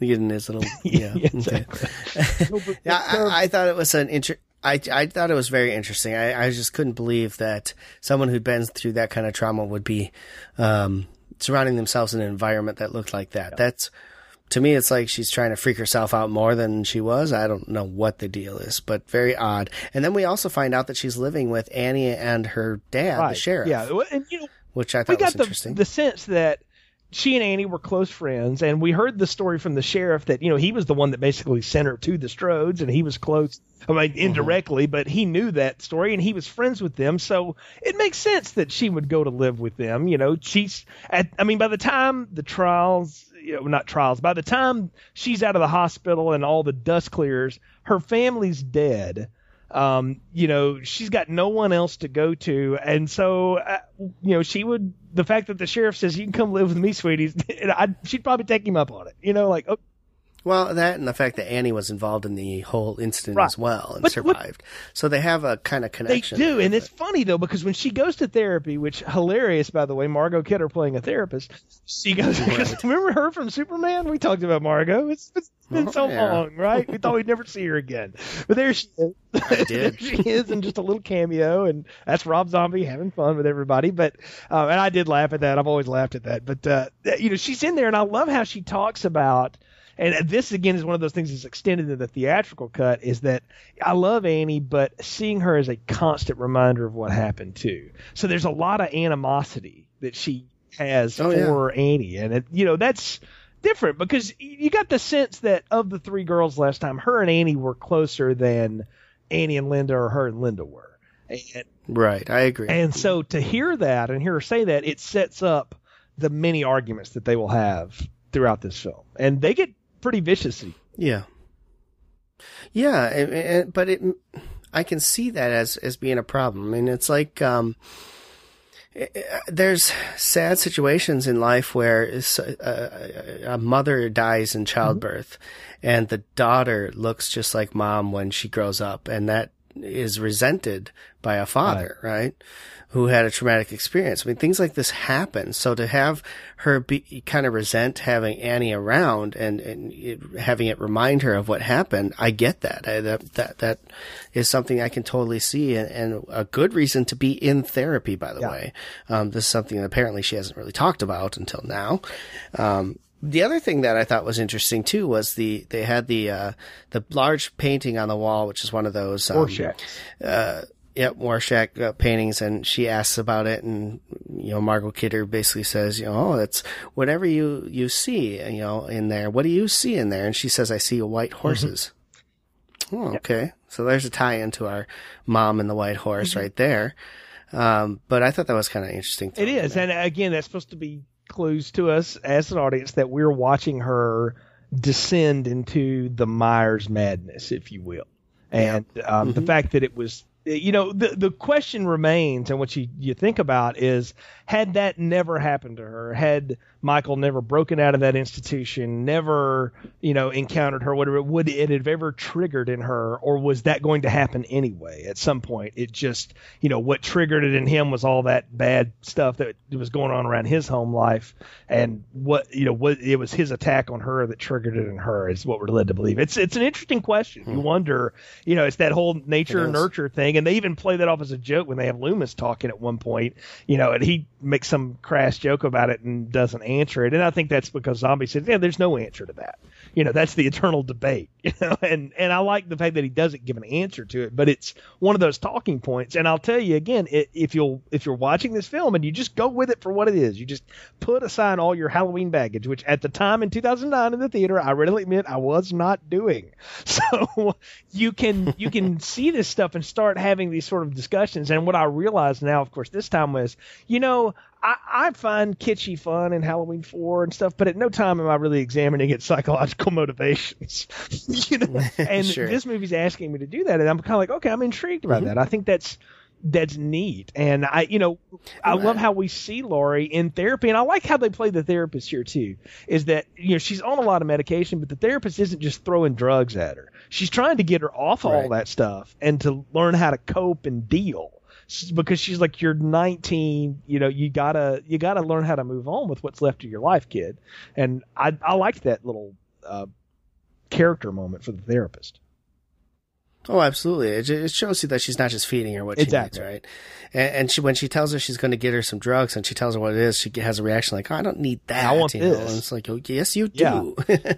Getting his little yeah. Yeah, okay. exactly. Yeah, I, I thought it was an inter- I, I thought it was very interesting. I, I just couldn't believe that someone who'd been through that kind of trauma would be um, surrounding themselves in an environment that looked like that. That's to me, it's like she's trying to freak herself out more than she was. I don't know what the deal is, but very odd. And then we also find out that she's living with Annie and her dad, the sheriff, Yeah, and you know, which I we thought got was the interesting. the sense that she and Annie were close friends, and we heard the story from the sheriff that you know he was the one that basically sent her to the Strodes, and he was close. I mean, mm-hmm. indirectly, but he knew that story, and he was friends with them, so it makes sense that she would go to live with them. You know, she's at. I mean, by the time the trials, you know, not trials, by the time she's out of the hospital and all the dust clears, her family's dead um, you know, she's got no one else to go to, and so uh, you know, she would. The fact that the sheriff says you can come live with me, sweetie, she'd probably take him up on it. You know, like. Oh, well, that and the fact that Annie was involved in the whole incident right. as well and but, survived. so they have a kind of connection. They do, and it's funny though because when she goes to therapy, which hilarious by the way, Margot Kidder playing a therapist, she goes. Right. remember her from Superman? We talked about Margot. It's, it's been oh, so yeah. long, right? We thought we'd never see her again, but there she is. I did. she is in just a little cameo, and that's Rob Zombie having fun with everybody. But uh, and I did laugh at that. I've always laughed at that. But uh, you know, she's in there, and I love how she talks about and this again is one of those things that's extended in the theatrical cut is that I love Annie, but seeing her as a constant reminder of what happened too. So there's a lot of animosity that she has oh, for yeah. Annie, and it, you know that's different because you got the sense that of the three girls last time, her and Annie were closer than Annie and Linda or her and Linda were. And, right, I agree. And so to hear that and hear her say that, it sets up the many arguments that they will have throughout this film, and they get pretty viciously. Yeah. Yeah, and, and, but it, I can see that as as being a problem. I mean, it's like um, eh, eh, there's sad situations in life where a, uh, uh, uh, a mother dies in mm-hmm. childbirth, mm-hmm. and the daughter looks just like mom when she grows up, and that is resented by a father, right? right? who had a traumatic experience. I mean, things like this happen. So to have her be kind of resent having Annie around and, and it, having it remind her of what happened, I get that. I, that, that, that is something I can totally see and, and a good reason to be in therapy, by the yeah. way. Um, this is something that apparently she hasn't really talked about until now. Um, the other thing that I thought was interesting too was the they had the uh, the large painting on the wall, which is one of those um, uh, Yep, Rorschach uh, paintings, and she asks about it, and you know, Margot Kidder basically says, you know, oh, it's whatever you you see, you know, in there. What do you see in there? And she says, I see white mm-hmm. horses. Mm-hmm. Oh, okay. Yep. So there's a tie into our mom and the white horse mm-hmm. right there. Um, but I thought that was kind of interesting. It is, and again, that's supposed to be clues to us as an audience that we're watching her descend into the Myers madness, if you will. And um, mm-hmm. the fact that it was you know, the the question remains, and what you you think about is, had that never happened to her, had Michael never broken out of that institution, never you know encountered her, whatever, would it have ever triggered in her, or was that going to happen anyway? At some point, it just you know what triggered it in him was all that bad stuff that was going on around his home life, and what you know what it was his attack on her that triggered it in her is what we're led to believe. It's it's an interesting question. Hmm. You wonder, you know, it's that whole nature nurture thing thing. And they even play that off as a joke when they have Loomis talking at one point, you know, and he makes some crass joke about it and doesn't answer it. And I think that's because Zombie says, yeah, there's no answer to that. You know, that's the eternal debate, you know, and, and I like the fact that he doesn't give an answer to it, but it's one of those talking points. And I'll tell you again, if you'll, if you're watching this film and you just go with it for what it is, you just put aside all your Halloween baggage, which at the time in 2009 in the theater, I readily admit I was not doing. So you can, you can see this stuff and start having these sort of discussions. And what I realize now, of course, this time was, you know, I, I find kitschy fun in Halloween 4 and stuff, but at no time am I really examining its psychological motivations. you know, and sure. this movie's asking me to do that, and I'm kind of like, okay, I'm intrigued about mm-hmm. that. I think that's that's neat. And I, you know, I love how we see Laurie in therapy, and I like how they play the therapist here too. Is that you know she's on a lot of medication, but the therapist isn't just throwing drugs at her. She's trying to get her off right. all that stuff and to learn how to cope and deal. Because she's like, you're 19, you know, you gotta you gotta learn how to move on with what's left of your life, kid. And I I liked that little uh, character moment for the therapist. Oh, absolutely. It, it shows you that she's not just feeding her what Exactly. she needs, right? And, and she, when she tells her she's going to get her some drugs and she tells her what it is, she has a reaction like, oh, I don't need that. I want you know? this. And it's like, oh, yes, you Yeah. do.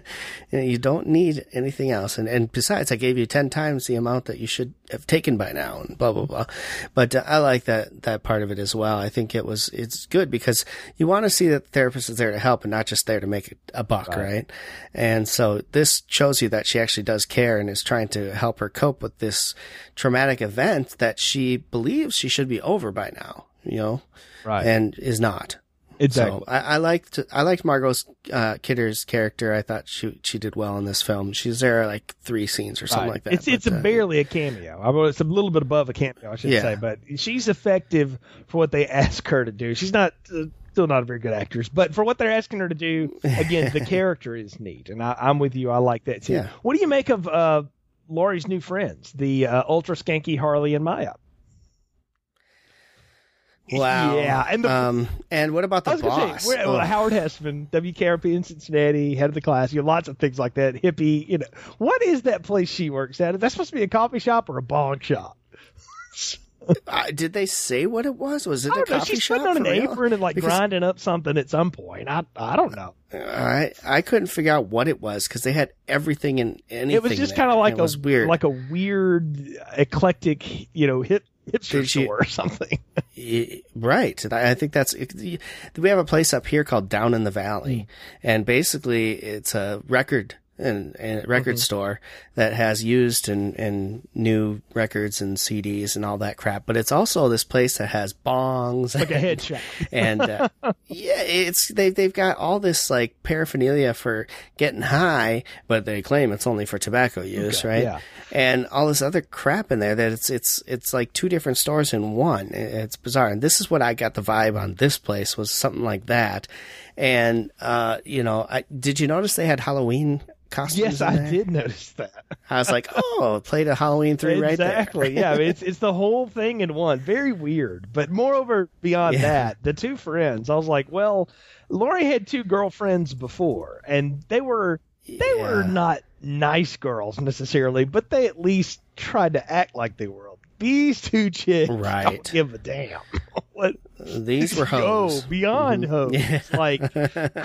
You know, you don't need anything else. And, and besides, I gave you 10 times the amount that you should have taken by now and blah, blah, blah. But uh, I like that, that part of it as well. I think it was, it's good because you want to see that the therapist is there to help and not just there to make a buck, right? And so this shows you that she actually does care and is trying to help her cope with this traumatic event that she believes she should be over by now, you know, Right. and is not. Exactly. So I, I liked I liked Margot's uh, Kidder's character. I thought she she did well in this film. She's there like three scenes or something Right. like that. It's it's but, a uh, barely a cameo. I mean, it's a little bit above a cameo, I should Yeah. say, but she's effective for what they ask her to do. She's not uh, still not a very good actress, but for what they're asking her to do, again, the character is neat, and I, I'm with you. I like that too. Yeah. What do you make of uh, Laurie's new friends, the uh, ultra skanky Harley and Maya? Wow. Yeah, and the um and what about the boss? say, Oh. Howard Hesseman, WKRP in Cincinnati, head of the class. You know, lots of things like that. Hippie, you know, what is that place she works at? Is that supposed to be a coffee shop or a bong shop? Uh, did they say what it was? Was it I a don't know. coffee She's shop? putting on an real? apron and like Because grinding up something at some point. I I don't know. I I couldn't figure out what it was because they had everything and anything. It was just kind of like a weird. like a weird, eclectic, you know, hip hipster Did she- store or something. Right. I I think that's, we have a place up here called Down in the Valley. Hmm. And basically it's a record and, and record Mm-hmm. store that has used and, and new records and CDs and all that crap. But it's also this place that has bongs. like a head shop. and uh, yeah, it's they they've got all this like paraphernalia for getting high, but they claim it's only for tobacco use, Okay, right? yeah. And all this other crap in there that it's it's it's like two different stores in one. It's bizarre, and this is what I got the vibe on this place was something like that. And uh, you know, I, did you notice they had Halloween costumes? Yes, I did notice that. I was like, oh, played a Halloween three right there. Exactly. yeah, I mean, it's it's the whole thing in one. Very weird. But moreover, beyond Yeah. that, the two friends. I was like, well, Laurie had two girlfriends before, and they were they were not nice girls necessarily, but they at least tried to act like they were. These two chicks Right. don't give a damn. what These were go hoes. beyond hoes, Yeah. like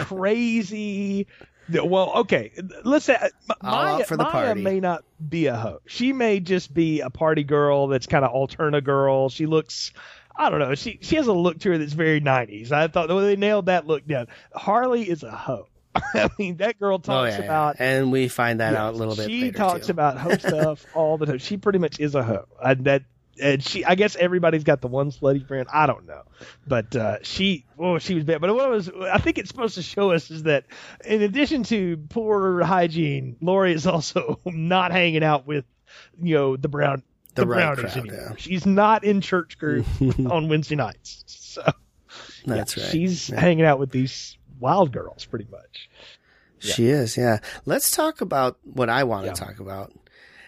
crazy. Well, okay, let's say uh, Maya, Maya party. may not be a hoe. She may just be a party girl that's kind of alterna girl. She looks, I don't know. She she has a look to her that's very '90s. I thought the well, they nailed that look down. Harley is a hoe. I mean, that girl Oh, talks yeah, yeah. about and we find that yeah, out a little bit. She talks too. about hoe stuff all the time. She pretty much is a hoe. And that and she I guess everybody's got the one slutty friend. I don't know. But uh she oh she was bad. But what was I think it's supposed to show us is that in addition to poor hygiene, Laurie is also not hanging out with you know the brown The the, right brownies crowd, anymore. yeah. She's not in church group on Wednesday nights. So That's yeah, right. She's hanging out with these wild girls pretty much. She is, yeah. Let's talk about what I want Yeah. to talk about.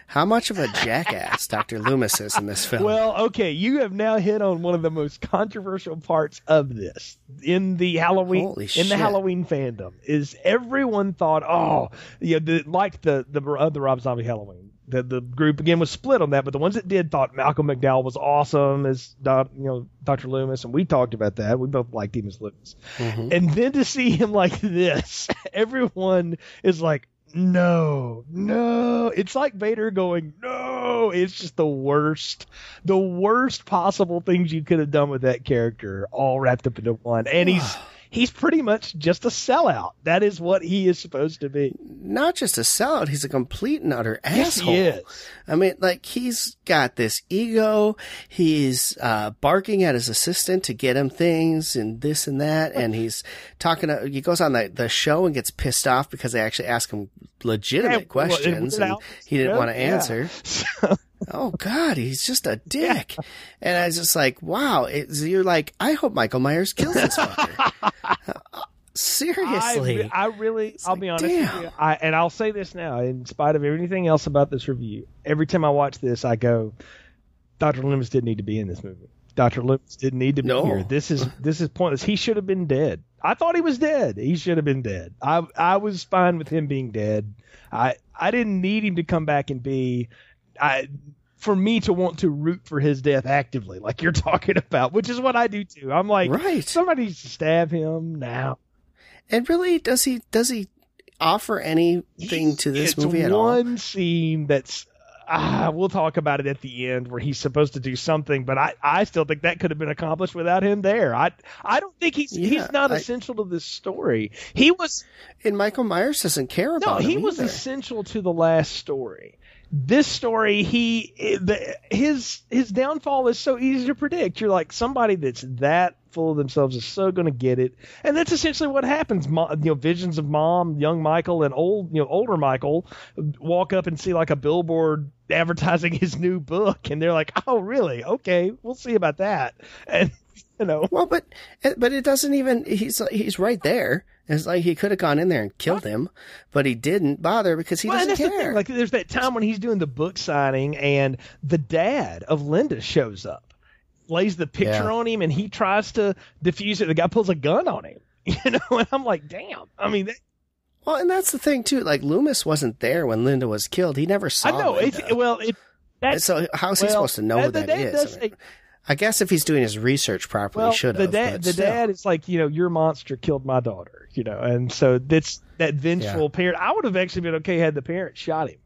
How much of a jackass Dr. Loomis is in this film. Well, okay, you have now hit on one of the most controversial parts of this in the Halloween Holy in shit. the Halloween fandom is everyone thought, oh, you know, the, the the uh, the Rob Zombie Halloween. The the group again was split on that, but the ones that did thought Malcolm McDowell was awesome as doc, you know Dr. Loomis, and we talked about that. We both liked him as Loomis, Mhm. and then to see him like this, everyone is like, no, no. It's like Vader going, no. It's just the worst, the worst possible things you could have done with that character, all wrapped up into one. And he's he's pretty much just a sellout. That is what he is supposed to be. Not just a sellout, he's a complete and utter Yes, asshole. he is. I mean, like, he's got this ego. He's, uh, barking at his assistant to get him things and this and that. And he's talking to, he goes on the, the show and gets pissed off because they actually ask him legitimate Yeah, questions Weird and he didn't yeah, want to yeah. answer. Oh God, he's just a dick. And I was just like, wow. It's, you're like, I hope Michael Myers kills this fucker. Seriously. I, I really, I'll like, be honest with you. I, and I'll say this now, in spite of everything else about this review, every time I watch this, I go, Dr. Loomis didn't need to be in this movie. Dr. Loomis didn't need to be No. here. This is this is pointless. He should have been dead. I thought he was dead. He should have been dead. I I was fine with him being dead. I I didn't need him to come back and be I for me to want to root for his death actively, like you're talking about, which is what I do too. I'm like, Right. somebody needs to stab him now. And really, does he does he offer anything to this movie at all? one scene that's ah, we'll talk about it at the end where he's supposed to do something, but I, I still think that could have been accomplished without him there. I I don't think he's Yeah, he's not I- essential to this story. He was And Michael Myers doesn't care about. no, he was either. essential to the last story. This story, he the, his his downfall is so easy to predict. You're like somebody that's that full of themselves is so going to get it, and that's essentially what happens. You know, visions of mom, young Michael, and old you know older Michael walk up and see like a billboard advertising his new book, and they're like, "Oh, really? Okay, we'll see about that." And you know, Well, but but it doesn't even. He's he's right there. It's like he could have gone in there and killed him, but he didn't bother because he Well, doesn't the care. thing. Like, there's that time when he's doing the book signing, and the dad of Linda shows up, lays the picture Yeah. on him, and he tries to defuse it. The guy pulls a gun on him, you know. And I'm like, damn. I mean, that, well, and that's the thing too. Like Loomis wasn't there when Linda was killed. He never saw. I know. It's well, it. So how's he supposed to know who the that dad is? I, mean, I guess if he's doing his research properly, well, he should the have. dad, the still. dad is like, you know, your monster killed my daughter, you know, and so that's that vengeful Yeah. parent. I would have actually been okay had the parent shot him.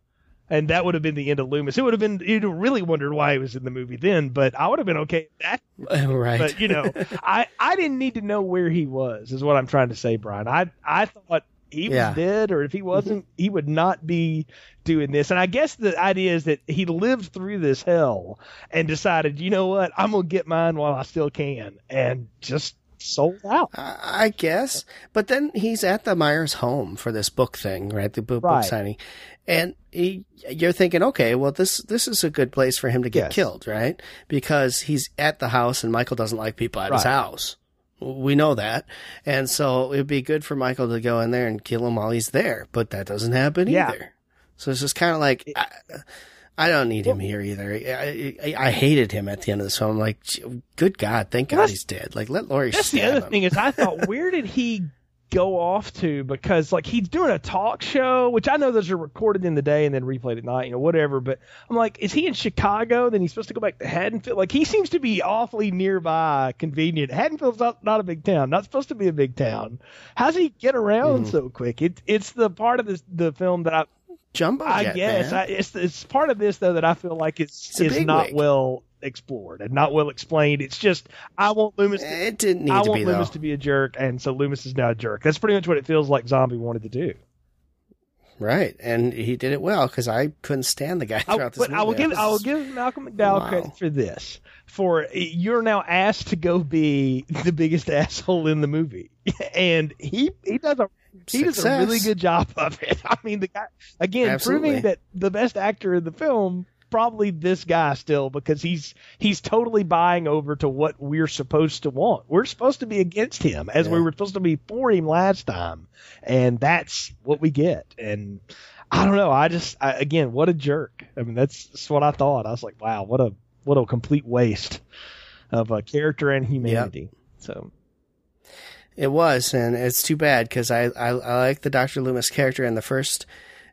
And that would have been the end of Loomis. It would have been you'd have really wondered why he was in the movie then, but I would have been okay. That right. but you know, I I didn't need to know where he was. Is what I'm trying to say, Brian. I I thought he was Yeah. dead, or if he mm-hmm. wasn't, he would not be doing this. And I guess the idea is that he lived through this hell and decided, you know what, I'm gonna get mine while I still can, and just sold out. I guess, but then he's at the Myers home for this book thing, right? The book, Right. book signing, and he, you're thinking, okay, well, this this is a good place for him to get Yes. killed, right? Because he's at the house, and Michael doesn't like people at his house. We know that, and so it'd be good for Michael to go in there and kill him while he's there. But that doesn't happen Yeah. either. So it's just kind of like. I, I don't need him here either. I, I, I hated him at the end of the film. I'm like, good God, thank Well, God he's dead. Like, let Laurie That's the other him. thing is I thought where did he go off to because like he's doing a talk show which I know those are recorded in the day and then replayed at night you know whatever but I'm like is he in Chicago then he's supposed to go back to Haddonfield like he seems to be awfully nearby convenient Haddonfield's not, not a big town not supposed to be a big town how's he get around Mm-hmm. so quick it, it's the part of this the film that I Jumbo I jet, guess. I, it's it's part of this though that I feel like it's It's is not wig. well explored and not well explained it's just I want Loomis to eh, It didn't need I to want be Loomis though. to be a jerk, and so Loomis is now a jerk. That's pretty much what it feels like Zombie wanted to do. Right, and he did it well because I couldn't stand the guy I, throughout this but I will give I will give Malcolm McDowell Wow. credit for this. For you're now asked to go be the biggest asshole in the movie, and he he does a he does a really good job of it. I mean, the guy again Absolutely. proving that the best actor in the film probably this guy still because he's he's totally buying over to what we're supposed to want. We're supposed to be against him as we were supposed to be for him last time, and that's what we get. And I don't know. I just I, again, what a jerk. I mean, that's, that's what I thought. I was like, wow, what a what a complete waste of a character and humanity. So It was, and it's too bad because I, I I like the Doctor Loomis character in the first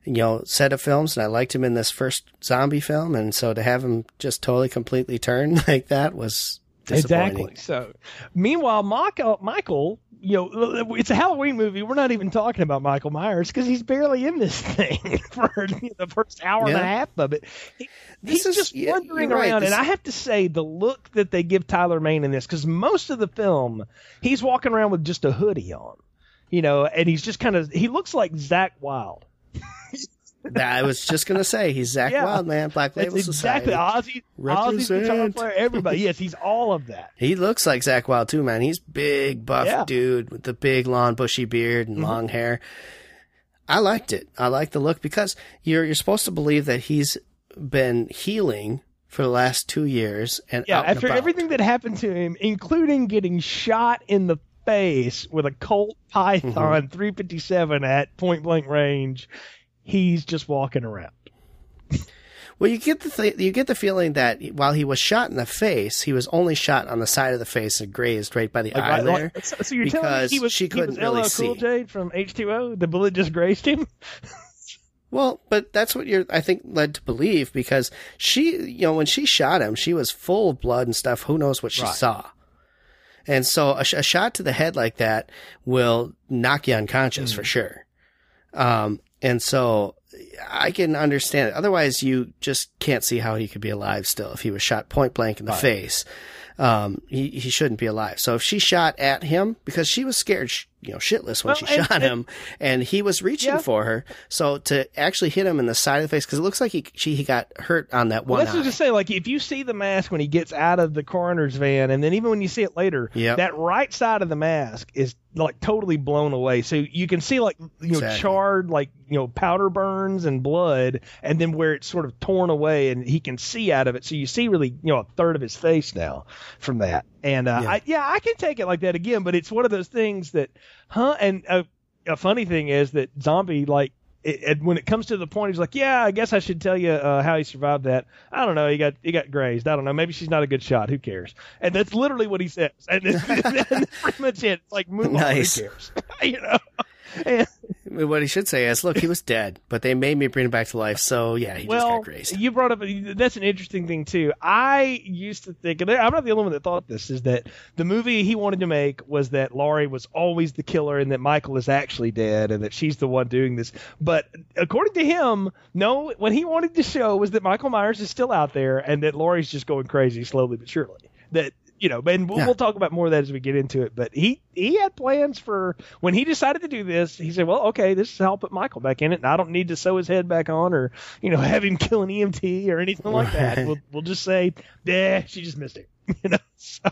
you know set of films, and I liked him in this first zombie film, and so to have him just totally completely turn like that was disappointing. Exactly. So, meanwhile, Michael, Michael, you know, it's a Halloween movie. We're not even talking about Michael Myers because he's barely in this thing for you know, the first hour and a half of it. He- he's is- just yeah, wandering you're right. around, This- and I have to say, the look that they give Tyler Mane in this, because most of the film, he's walking around with just a hoodie on, you know, and he's just kind of, he looks like Zakk Wylde. I was just gonna say he's Zakk Yeah. Wylde, man. Black That's Label exactly Society. Ozzy, Ozzy's guitar player, everybody. Yes, he's all of that. He looks like Zakk Wylde too, man. He's big, buff Yeah. dude with the big, long, bushy beard and Mm-hmm. long hair. I liked it. I like the look because you're you're supposed to believe that he's been healing for the last two years and Yeah, and after about. everything that happened to him, including getting shot in the face with a Colt Python Mm-hmm. 357 at point blank range, he's just walking around. Well, you get the th- you get the feeling that while he was shot in the face, he was only shot on the side of the face and grazed right by the Like, eye there. like- so, so you're telling me because he was, she he couldn't was really LL Cool see. J from H2O? The bullet just grazed him? Well, but that's what you're, I think, led to believe because she, you know, when she shot him, she was full of blood and stuff. Who knows what she Right. saw? And so a, sh- a shot to the head like that will knock you unconscious Mm. for sure. Um, and so I can understand it. Otherwise, you just can't see how he could be alive still if he was shot point blank in the face. Um, he, he shouldn't be alive. So if she shot at him, because she was scared, sh- you know, shitless when Well, she and- shot him, and he was reaching Yeah. for her. So to actually hit him in the side of the face, because it looks like he she he got hurt on that Well, one that's what I eye. was just say. Like, if you see the mask when he gets out of the coroner's van, and then even when you see it later, Yep. that right side of the mask is like totally blown away. So you can see like you know Exactly. charred like you know powder burns and blood, and then where it's sort of torn away, and he can see out of it. So you see really you know a third of his face now from that. And uh, Yeah. I, yeah, I can take it like that again, but it's one of those things that, huh? And uh, a funny thing is that zombie like it, it, when it comes to the point, he's like, "Yeah, I guess I should tell you uh, how he survived that. I don't know. He got he got grazed. I don't know. Maybe she's not a good shot. Who cares?" And that's literally what he says. And, and that's pretty much it. It's like, move Nice. on. Who cares? you know. And, What he should say is, "Look, he was dead, but they made me bring him back to life." So yeah, he just well, got grazed. you brought up that's an interesting thing too. I used to think, and I'm not the only one that thought this, is that the movie he wanted to make was that Laurie was always the killer and that Michael is actually dead and that she's the one doing this. But according to him, no, what he wanted to show was that Michael Myers is still out there and that Laurie's just going crazy slowly but surely. That you know, and we'll, Yeah. we'll talk about more of that as we get into it. But he he had plans for when he decided to do this. He said, "Well, okay, this is how I'll put Michael back in it, and I don't need to sew his head back on, or you know, have him kill an EMT or anything like that. We'll we'll just say, yeah, she just missed it, you know." So,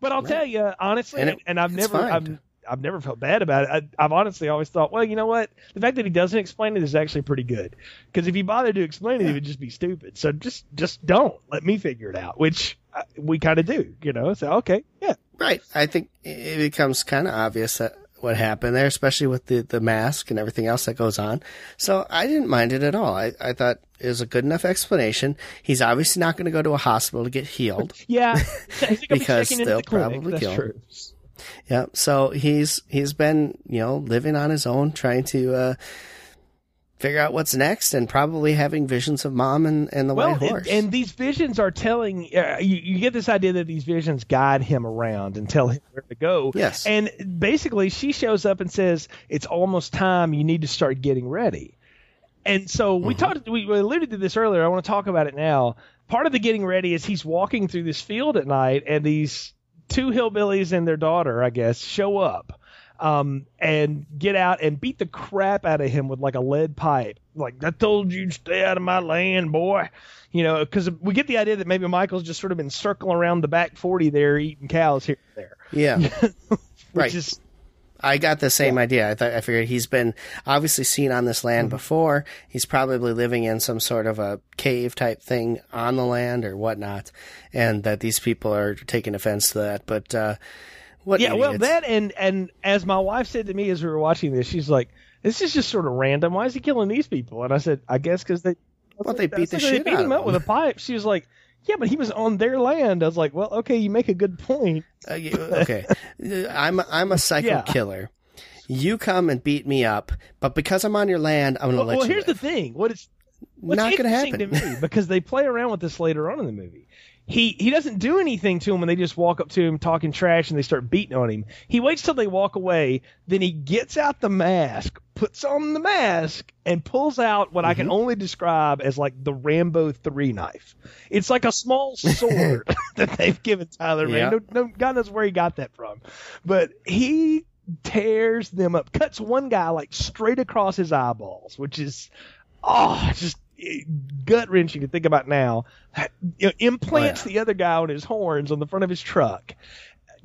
but I'll Right. tell you honestly, And and, I've never fine. I've, I've never felt bad about it. I, I've honestly always thought, well, you know what? The fact that he doesn't explain it is actually pretty good. Because if he bothered to explain it, he would just be stupid. So just just don't let me figure it out, which we kind of do, you know. So okay, yeah, Right. I think it becomes kind of obvious that what happened there, especially with the, the mask and everything else that goes on. So I didn't mind it at all. I, I thought it was a good enough explanation. He's obviously not going to go to a hospital to get healed. yeah. Gonna be Because they'll the probably kill him. Yeah. So he's, he's been, you know, living on his own, trying to, uh, figure out what's next and probably having visions of mom and, and the Well, white and, horse. and these visions are telling uh, you, you get this idea that these visions guide him around and tell him where to go. Yes. And basically, she shows up and says, "It's almost time. You need to start getting ready." And so we talked. We we alluded to this earlier. I want to talk about it now. Part of the getting ready is he's walking through this field at night, and these two hillbillies and their daughter, I guess, show up. Um, and get out and beat the crap out of him with like a lead pipe. Like, I told you stay out of my land, boy. You know, because we get the idea that maybe Michael's just sort of been circling around the back 40 there, eating cows here and there. yeah. Right. is, I got the same idea. I thought I figured he's been obviously seen on this land before. He's probably living in some sort of a cave type thing on the land or whatnot, and that these people are taking offense to that. But uh, what? yeah, well, that and, and as my wife said to me as we were watching this, she's like, this is just sort of random. Why is he killing these people? And I said, I guess because they, Well, they beat the shit they beat out him up with a pipe. She was like, yeah, but he was on their land. I was like, well, okay, you make a good point. Uh, okay, I'm I'm a psycho Yeah. killer. You come and beat me up, but because I'm on your land, I'm going to Well, let well you here's live. the thing. What is what's Not gonna happen. to me because they play around with this later on in the movie. He he doesn't do anything to him when they just walk up to him talking trash and they start beating on him. He waits till they walk away, then he gets out the mask, puts on the mask, and pulls out what I Mm-hmm. can only describe as like the Rambo three knife. It's like a small sword that they've given Tyler. Yeah. Man, no, no, God knows where he got that from, but he tears them up, cuts one guy like straight across his eyeballs, which is oh, just gut wrenching to think about now. You know, implants Oh, yeah. the other guy on his horns on the front of his truck,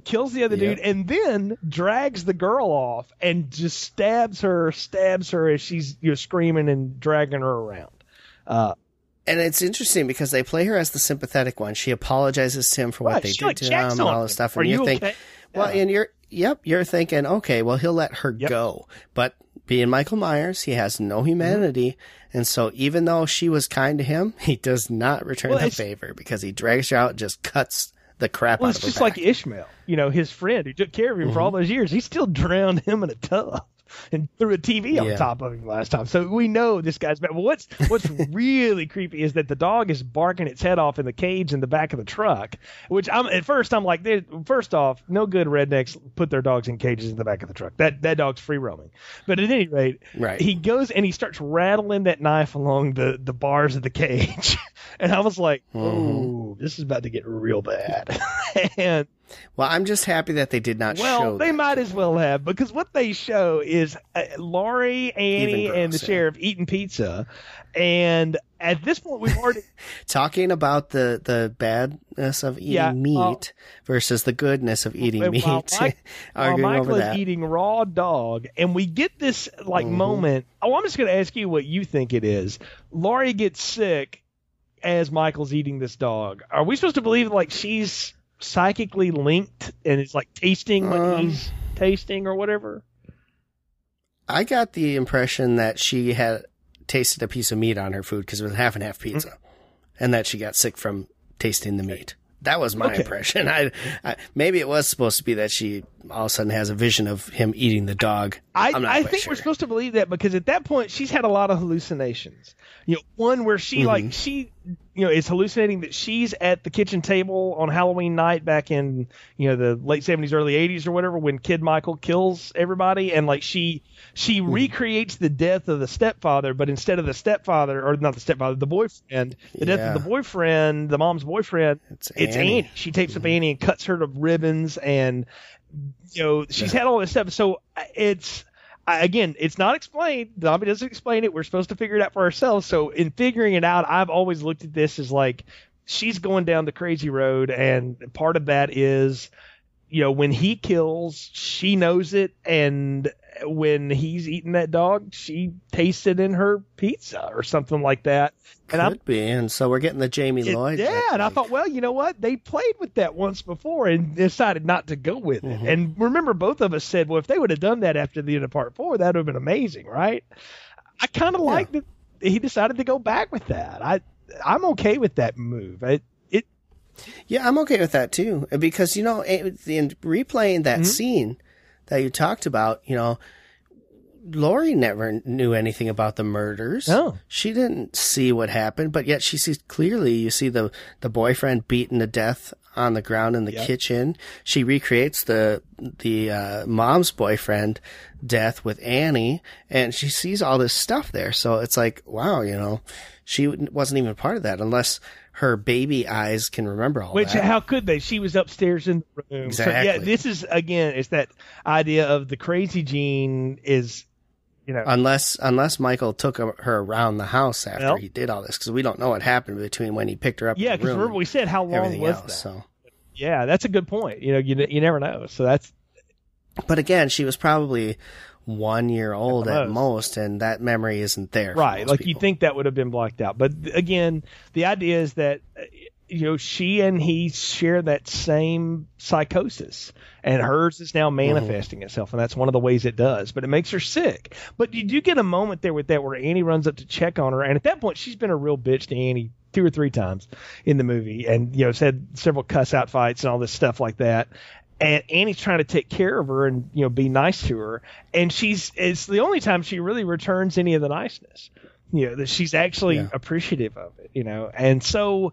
kills the other Yep. dude, and then drags the girl off and just stabs her, stabs her as she's you know screaming and dragging her around. Uh, And it's interesting because they play her as the sympathetic one. She apologizes to him for what Right, they did like, to him and all this stuff. And you you think, okay? well, Yeah. and you're, yep, you're thinking, okay, well, he'll let her Yep. go. But being Michael Myers, he has no humanity. And so even though she was kind to him, he does not return Well, the favor because he drags her out and just cuts the crap well, out it's of her just like. Ismael, you know, his friend who took care of him for all Mm-hmm. those years. He still drowned him in a tub. And threw a TV on Yeah. top of him last time. So we know this guy's bad. But what's what's really creepy is that the dog is barking its head off in the cage in the back of the truck. Which I'm at first I'm like, "Dude, first off, no good rednecks put their dogs in cages in the back of the truck. That that dog's free roaming. But at any rate, Right. he goes and he starts rattling that knife along the the bars of the cage, and I was like, oh, this is about to get real bad. and Well, I'm just happy that they did not well, show they that. might as well have because what they show is uh, Laurie, Annie, and the yeah. sheriff eating pizza, and at this point we've already talking about the the badness of eating Yeah, meat well- versus the goodness of eating meat. Mike- while arguing Michael over is eating raw dog, and we get this like Mm-hmm. moment. Oh, I'm just going to ask you what you think it is. Laurie gets sick as Michael's eating this dog. Are we supposed to believe like she's psychically linked and it's like tasting what Um, he's tasting or whatever? I got the impression that she had tasted a piece of meat on her food because it was half and half pizza, Mm-hmm. and that she got sick from tasting the meat. That was my Okay. impression. I, I maybe it was supposed to be that she all of a sudden has a vision of him eating the dog. I, I think sure. we're supposed to believe that because at that point she's had a lot of hallucinations. You know, one where she Mm-hmm. like she you know is hallucinating that she's at the kitchen table on Halloween night back in you know the late seventies, early eighties or whatever when Kid Michael kills everybody and like she she Mm-hmm. recreates the death of the stepfather, but instead of the stepfather or not the stepfather, the boyfriend, the death of the boyfriend, the mom's boyfriend, It's it's Annie. Annie. She tapes up Annie and cuts her to ribbons, and you know she's had all this stuff. So it's again, it's not explained. Zombie doesn't explain it. We're supposed to figure it out for ourselves. So in figuring it out, I've always looked at this as like she's going down the crazy road, and part of that is. You know, when he kills, she knows it, and when he's eating that dog, she tasted in her pizza or something like that. And I'm Could be, and so we're getting the Jamie it- Lloyd. yeah, and I thought, well, you know what? They played with that once before and decided not to go with Mm-hmm. it. And remember, both of us said, well, if they would have done that after the end of part four, that would have been amazing, right? I kind of like that he decided to go back with that. I I'm okay with that move. It it Yeah, I'm okay with that too because you know in replaying that Mm-hmm. scene that you talked about, you know, Laurie never knew anything about the murders. No. she didn't see what happened, but yet she sees clearly. You see the the boyfriend beaten to death on the ground in the Yep. kitchen. She recreates the the uh, mom's boyfriend death with Annie, and she sees all this stuff there. So it's like, wow, you know, she wasn't even part of that unless her baby eyes can remember all that. which that. how could they? She was upstairs in the room. So, yeah, this is again, it's that idea of the crazy gene is, you know, unless unless Michael took her her around the house after Well- he did all this because we don't know what happened between when he picked her up. yeah. Because remember we said how long was else. that? So, Yeah, that's a good point. You know, you you never know. So that's but again, she was probably one year old at most. most, and that memory isn't there. right. Like you think that would have been blocked out, but again, the idea is that uh, you know she and he share that same psychosis, and hers is now manifesting itself, and that's one of the ways it does. But it makes her sick. But you do get a moment there with that where Annie runs up to check on her, and at that point she's been a real bitch to Annie two or three times in the movie, and you know said several cuss out fights and all this stuff like that. And Annie's trying to take care of her and you know be nice to her, and she's it's the only time she really returns any of the niceness. You know that she's actually Yeah. appreciative of it. You know, and so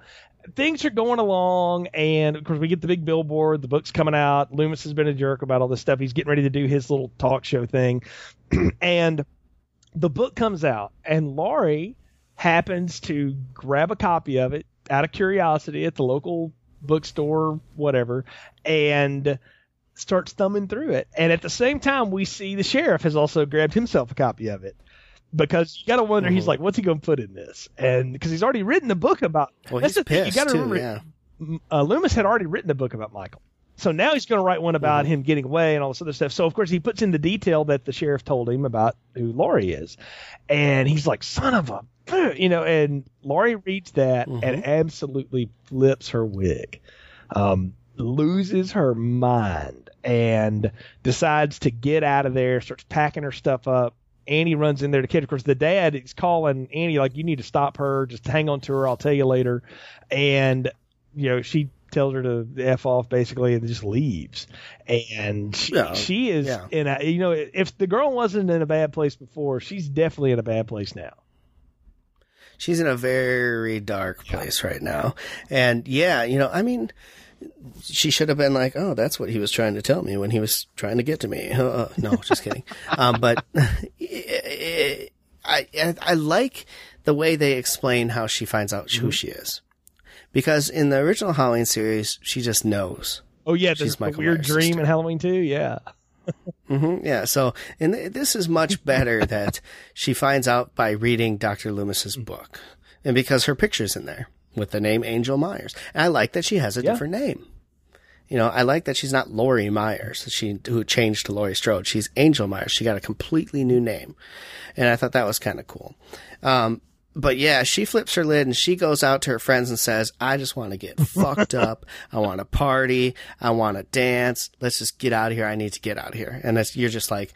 things are going along, and of course we get the big billboard. The book's coming out. Loomis has been a jerk about all this stuff. He's getting ready to do his little talk show thing, and the book comes out, and Laurie happens to grab a copy of it out of curiosity at the local bookstore, whatever, and starts thumbing through it. And at the same time, we see the sheriff has also grabbed himself a copy of it. Because you got to wonder, he's Mhm. like, what's he going to put in this? And because he's already written a book about. Well, that's he's the thing, you got to remember, Yeah. Uh, Loomis had already written a book about Michael. So now he's going to write one about Mm-hmm. him getting away and all this other stuff. So of course he puts in the detail that the sheriff told him about who Laurie is, and he's like, "Son of a," you know. And Laurie reads that Mm-hmm. and absolutely flips her wig, um, loses her mind, and decides to get out of there. Starts packing her stuff up. Annie runs in there to catch. Of course, the dad is calling Annie like, "You need to stop her. Just hang on to her. I'll tell you later." And you know, she tells her to f off basically and just leaves. And she, Yeah, she is yeah. in a you know if the girl wasn't in a bad place before, she's definitely in a bad place now. She's in a very dark place right now. And yeah, you know, I mean, she should have been like, oh, that's what he was trying to tell me when he was trying to get to me. Uh, no, just kidding. um, but I, I, I like the way they explain how she finds out who she is. Because in the original Halloween series, she just knows. Oh yeah, She's there's the Michael weird Myers' dream sister. in Halloween too. Yeah. Hmm yeah. So, and this is much better that she finds out by reading Dr. Loomis's book, and because her picture's in there with the name Angel Myers. And I like that she has a Yeah. different name. You know, I like that she's not Laurie Myers, she who changed to Laurie Strode. She's Angel Myers. She got a completely new name, and I thought that was kind of cool. Um, but yeah, she flips her lid and she goes out to her friends and says, I just want to get fucked up. I want to party. I want to dance. Let's just get out of here. I need to get out of here. And you're just like,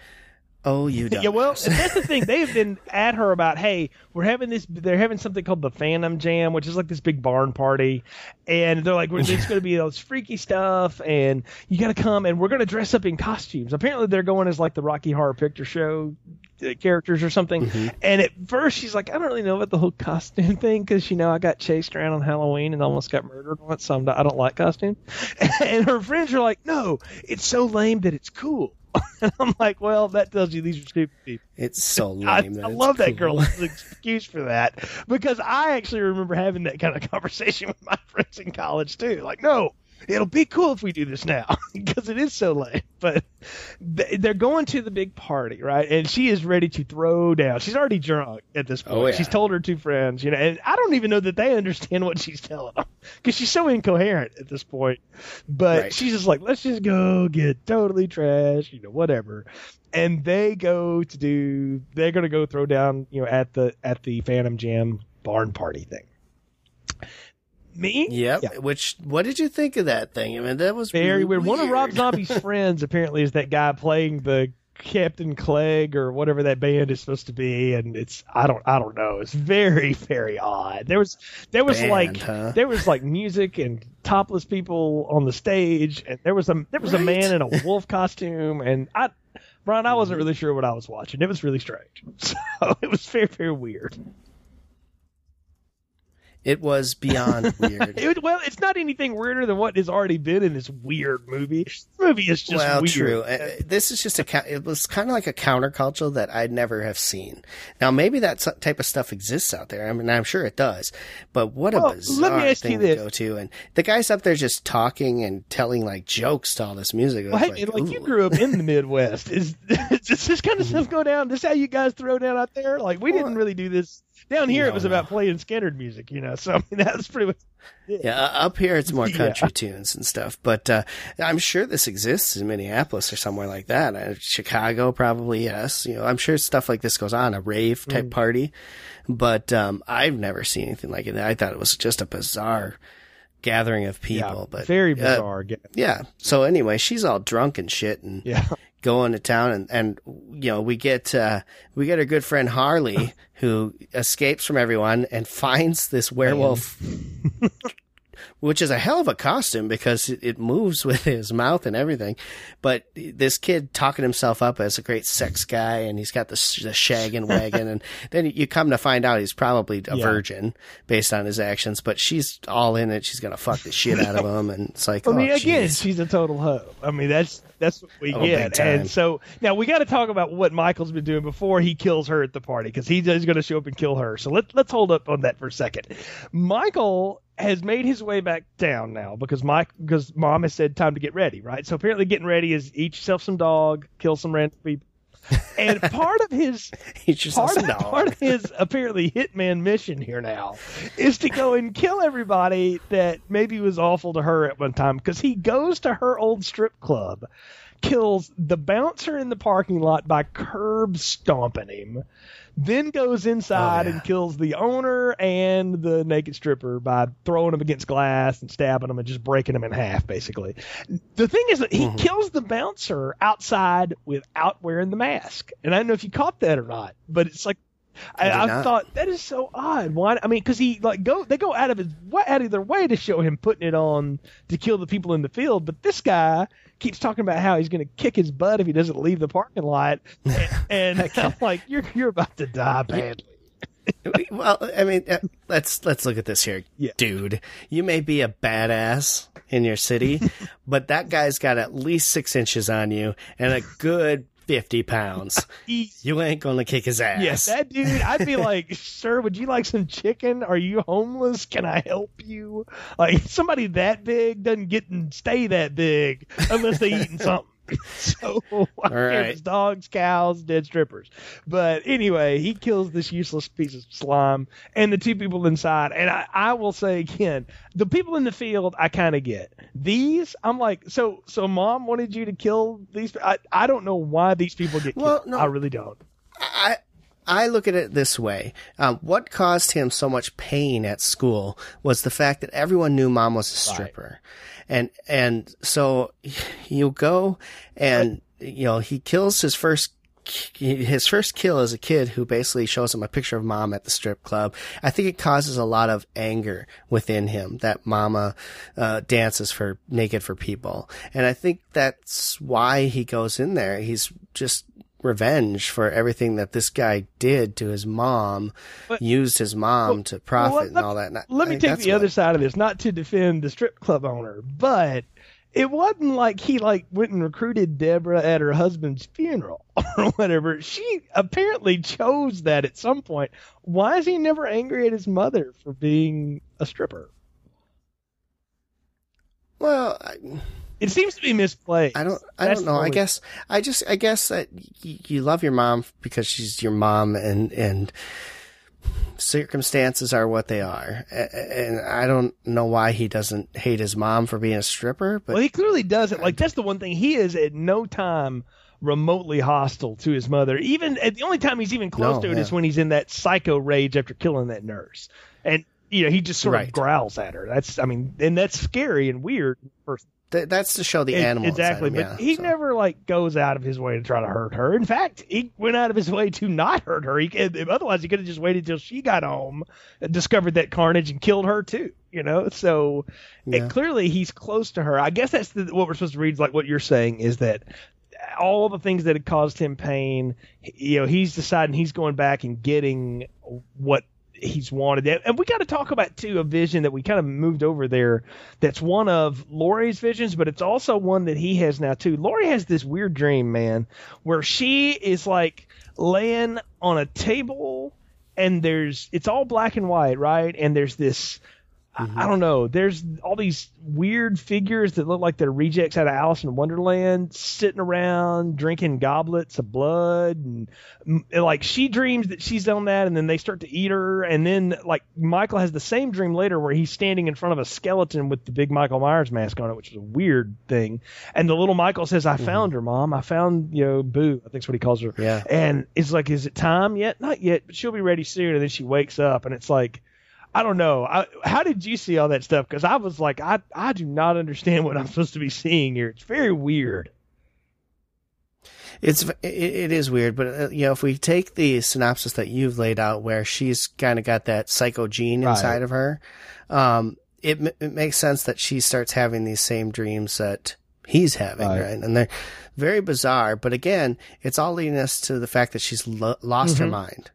oh, you don't. Yeah, well, that's the thing. They've been at her about, hey, we're having this. They're having something called the Phantom Jam, which is like this big barn party, and they're like, "There's going to be all this freaky stuff, and you got to come, and we're going to dress up in costumes." Apparently, they're going as like the Rocky Horror Picture Show uh, characters or something. And at first, she's like, "I don't really know about the whole costume thing because you know I got chased around on Halloween and almost got murdered once, so I'm not, I don't like costumes." And her friends are like, "No, it's so lame that it's cool." And I'm like, well, that tells you these are stupid people. It's so lame. that I it's love that cool. girl's excuse for that because I actually remember having that kind of conversation with my friends in college too. Like, no, it'll be cool if we do this now because it is so late. But they're going to the big party, right? And she is ready to throw down. She's already drunk at this oh, point. Oh, yeah. She's told her two friends, you know, and I don't even know that they understand what she's telling them because she's so incoherent at this point. But Right. she's just like, let's just go get totally trash, you know, whatever. And they go to do. They're going to go throw down, you know, at the at the Phantom Jam barn party thing. Me? Yep. Yeah. Which, what did you think of that thing? I mean, that was Very really weird. One of Rob Zombie's friends apparently is that guy playing the Captain Clegg or whatever that band is supposed to be, and it's I don't I don't know. It's very very odd. There was there was Band, like huh? there was like music and topless people on the stage, and there was a there was a man in a wolf costume, and I. Brian, I wasn't mm-hmm. really sure what I was watching. It was really strange. So it was very, very weird. It was beyond weird. It, well, it's not anything weirder than what has already been in this weird movie. This movie is just well, weird. true. Uh, This is just a. It was kind of like a counterculture that I'd never have seen. Now, maybe that type of stuff exists out there. I mean, I'm sure it does. But what Well, a let me bizarre thing to go to, and the guy's up there just talking and telling like jokes to all this music. Well, hey, man, like you grew up in the Midwest. Is, does this kind of stuff go down? This how you guys throw down out there? Like we didn't really do this down here. No, it was no. about playing scattered music, you know. So I mean, that's pretty much. Yeah, uh, up here it's more Yeah. country tunes and stuff, but uh, I'm sure this exists in Minneapolis or somewhere like that. Uh, Chicago, probably yes. You know, I'm sure stuff like this goes on a rave Mm. type party, but um, I've never seen anything like it. I thought it was just a bizarre gathering of people, yeah, but very uh, bizarre. yeah. yeah. So anyway, she's all drunk and shit and yeah. Going to town and, and you know, we get uh we get our good friend Harley who escapes from everyone and finds this werewolf which is a hell of a costume because it, moves with his mouth and everything. But this kid talking himself up as a great sex guy, and he's got the, the shaggin' wagon, and then you come to find out he's probably a Yeah. virgin based on his actions. But she's all in it; she's gonna fuck the shit out of him, and it's like, I oh, mean, oh, again, jeez. she's a total hoe. I mean, that's that's what we Oh, get. And so now we got to talk about what Michael's been doing before he kills her at the party because he's going to show up and kill her. So let let's hold up on that for a second. Michael has made his way back down now because Mike because mom has said time to get ready, right? So apparently getting ready is eat yourself some dog, kill some random people. And part of his part, of, part of his apparently hitman mission here now is to go and kill everybody that maybe was awful to her at one time because he goes to her old strip club kills the bouncer in the parking lot by curb stomping him then goes inside Oh, yeah. and kills the owner and the naked stripper by throwing them against glass and stabbing them and just breaking them in half basically the thing is that he Mm-hmm. kills the bouncer outside without wearing the mask and i don't know if you caught that or not but it's like I, I I did not. thought that is so odd. Why? I mean, because he like go they go out of his wa- out of their way to show him putting it on to kill the people in the field, but this guy keeps talking about how he's going to kick his butt if he doesn't leave the parking lot, and, and I'm like, you're you're about to die badly. well, I mean, uh, let's let's look at this here, Yeah. dude. You may be a badass in your city, but that guy's got at least six inches on you and a good fifty pounds. You ain't gonna kick his ass. yes, that dude. I'd be like, sir, would you like some chicken? Are you homeless? Can I help you? Like somebody that big doesn't get and stay that big unless they eating something. So I don't care if right. it's dogs, cows, dead strippers. But anyway, he kills this useless piece of slime and the two people inside. And I, I will say again, the people in the field I kind of get. These I'm like, so so mom wanted you to kill these. I I don't know why these people get Well, killed. no. I really don't. I I look at it this way. Um, what caused him so much pain at school was the fact that everyone knew mom was a stripper. And, and so you go and, you know, he kills his first his first kill as a kid who basically shows him a picture of mom at the strip club. I think it causes a lot of anger within him that mama uh, dances for naked for people. And I think that's why he goes in there. He's just revenge for everything that this guy did to his mom, But- used his mom to profit Well, and all that. And I- Let me take the what- other side of this, not to defend the strip club owner, but it wasn't like he like went and recruited Deborah at her husband's funeral or whatever. She apparently chose that at some point. Why is he never angry at his mother for being a stripper? Well, I, It seems to be misplaced. I don't. I That's don't know. I guess. I just. I guess that you love your mom because she's your mom, and and circumstances are what they are. And I don't know why he doesn't hate his mom for being a stripper, but well, he clearly doesn't. Like that's the one thing he is at no time remotely hostile to his mother. Even at the only time he's even close No, to it is yeah. when he's in that psycho rage after killing that nurse, and you know he just sort Right. of growls at her. That's I mean, and that's scary and weird. Th- that's to show the it- animal exactly, him, but yeah, he so. never like goes out of his way to try to hurt her. In fact, he went out of his way to not hurt her. He otherwise he could have just waited till she got home, and discovered that carnage, and killed her too. You know, so Yeah. clearly he's close to her. I guess that's the, what we're supposed to read. Like what you're saying is that all the things that had caused him pain, you know, he's deciding he's going back and getting what he's wanted. And we got to talk about too a vision that we kind of moved over there. That's one of Laurie's visions, but it's also one that he has now too. Laurie has this weird dream, man, where she is like laying on a table and there's it's all black and white, right? And there's this I- I mm-hmm. don't know. There's all these weird figures that look like they're rejects out of Alice in Wonderland, sitting around drinking goblets of blood, and, and, like she dreams that she's on that, and then they start to eat her, and then like Michael has the same dream later where he's standing in front of a skeleton with the big Michael Myers mask on it, which is a weird thing, and the little Michael says, "I mm-hmm. found her, mom. I found you know Boo. I think's what he calls her." Yeah. And it's like, is it time yet? Not yet, but she'll be ready soon. And then she wakes up, and it's like, I don't know. I, how did you see all that stuff? Because I was like, I I do not understand what I'm supposed to be seeing here. It's very weird. It's it, it is weird, but uh, you know, if we take the synopsis that you've laid out, where she's kind of got that psycho gene Right. inside of her, um, it it makes sense that she starts having these same dreams that he's having, Right. right? And they're very bizarre. But again, it's all leading us to the fact that she's lo- lost her Mhm. mind,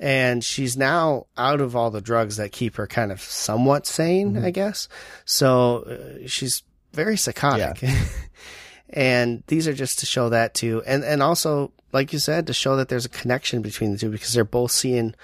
and she's now out of all the drugs that keep her kind of somewhat sane, Mm-hmm. I guess. So uh, she's very psychotic. and these are just to show that too and and also like you said to show that there's a connection between the two because they're both seeing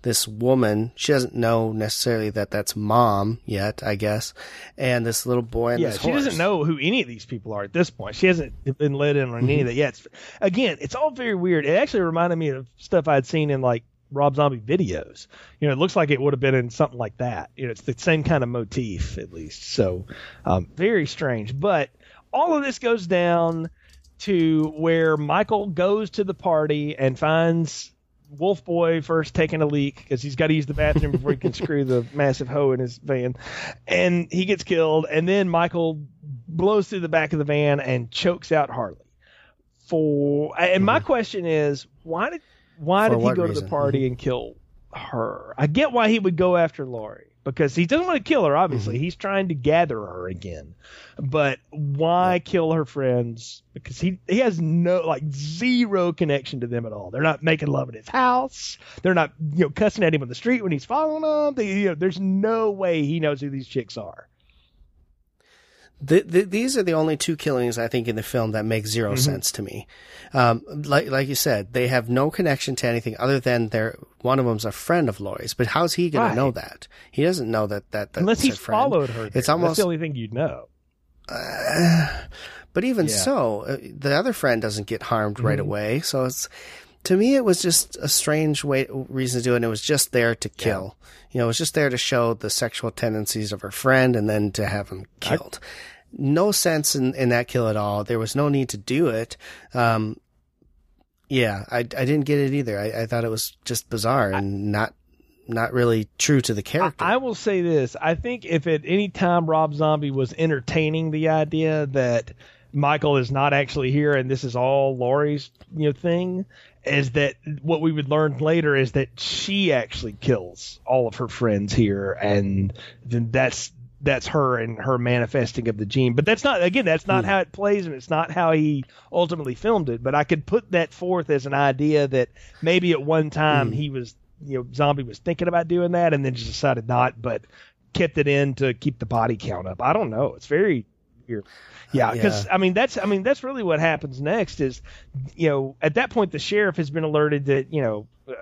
this woman she doesn't know necessarily that that's mom yet i guess and this little boy and yeah, she horse. doesn't know who any of these people are at this point. She hasn't been let in on any of that yet. It's, again, it's all very weird. It actually reminded me of stuff I'd seen in like Rob Zombie videos. You know, it looks like it would have been in something like that. You know, it's the same kind of motif at least. So, um, very strange. But all of this goes down to where Michael goes to the party and finds Wolf Boy first taking a leak because he's got to use the bathroom before he can screw the massive hoe in his van, and he gets killed. And then Michael blows through the back of the van and chokes out Harley. For and my question is, why did why For did he go to the party and kill her? I get why he would go after Laurie because he doesn't want to kill her. Obviously, Mm-hmm. he's trying to gather her again. But why kill her friends? Because he he has no like zero connection to them at all. They're not making love at his house. They're not you know cussing at him on the street when he's following them. They, you know, there's no way he knows who these chicks are. Th th these are the only two killings I think in the film that make 0 Mm-hmm. sense to me. Um, like like you said, they have no connection to anything other than they're one of them's a friend of Laurie's. But how's he going Right. to know that? He doesn't know that that that's Unless friend. followed her. there. It's almost That's the only thing you'd know. But even Yeah. so, uh, the other friend doesn't get harmed right Mm-hmm. away. So it's to me, it was just a strange way reason to do it. And it was just there to kill. You know, it was just there to show the sexual tendencies of her friend and then to have him killed. No sense in, in that kill at all. There was no need to do it. Um, yeah, I, I didn't get it either. I, I thought it was just bizarre and not not really true to the character. I will say this. I think if at any time Rob Zombie was entertaining the idea that Michael is not actually here and this is all Laurie's you know thing, is that what we would learn later is that she actually kills all of her friends here and then that's that's her and her manifesting of the gene. But that's not again, that's not how it plays and it's not how he ultimately filmed it. But I could put that forth as an idea that maybe at one time he was you know, Zombie was thinking about doing that and then just decided not, but kept it in to keep the body count up. I don't know. It's very weird. Yeah, because I mean that's I mean that's really what happens next is, you know, at that point the sheriff has been alerted that you know uh,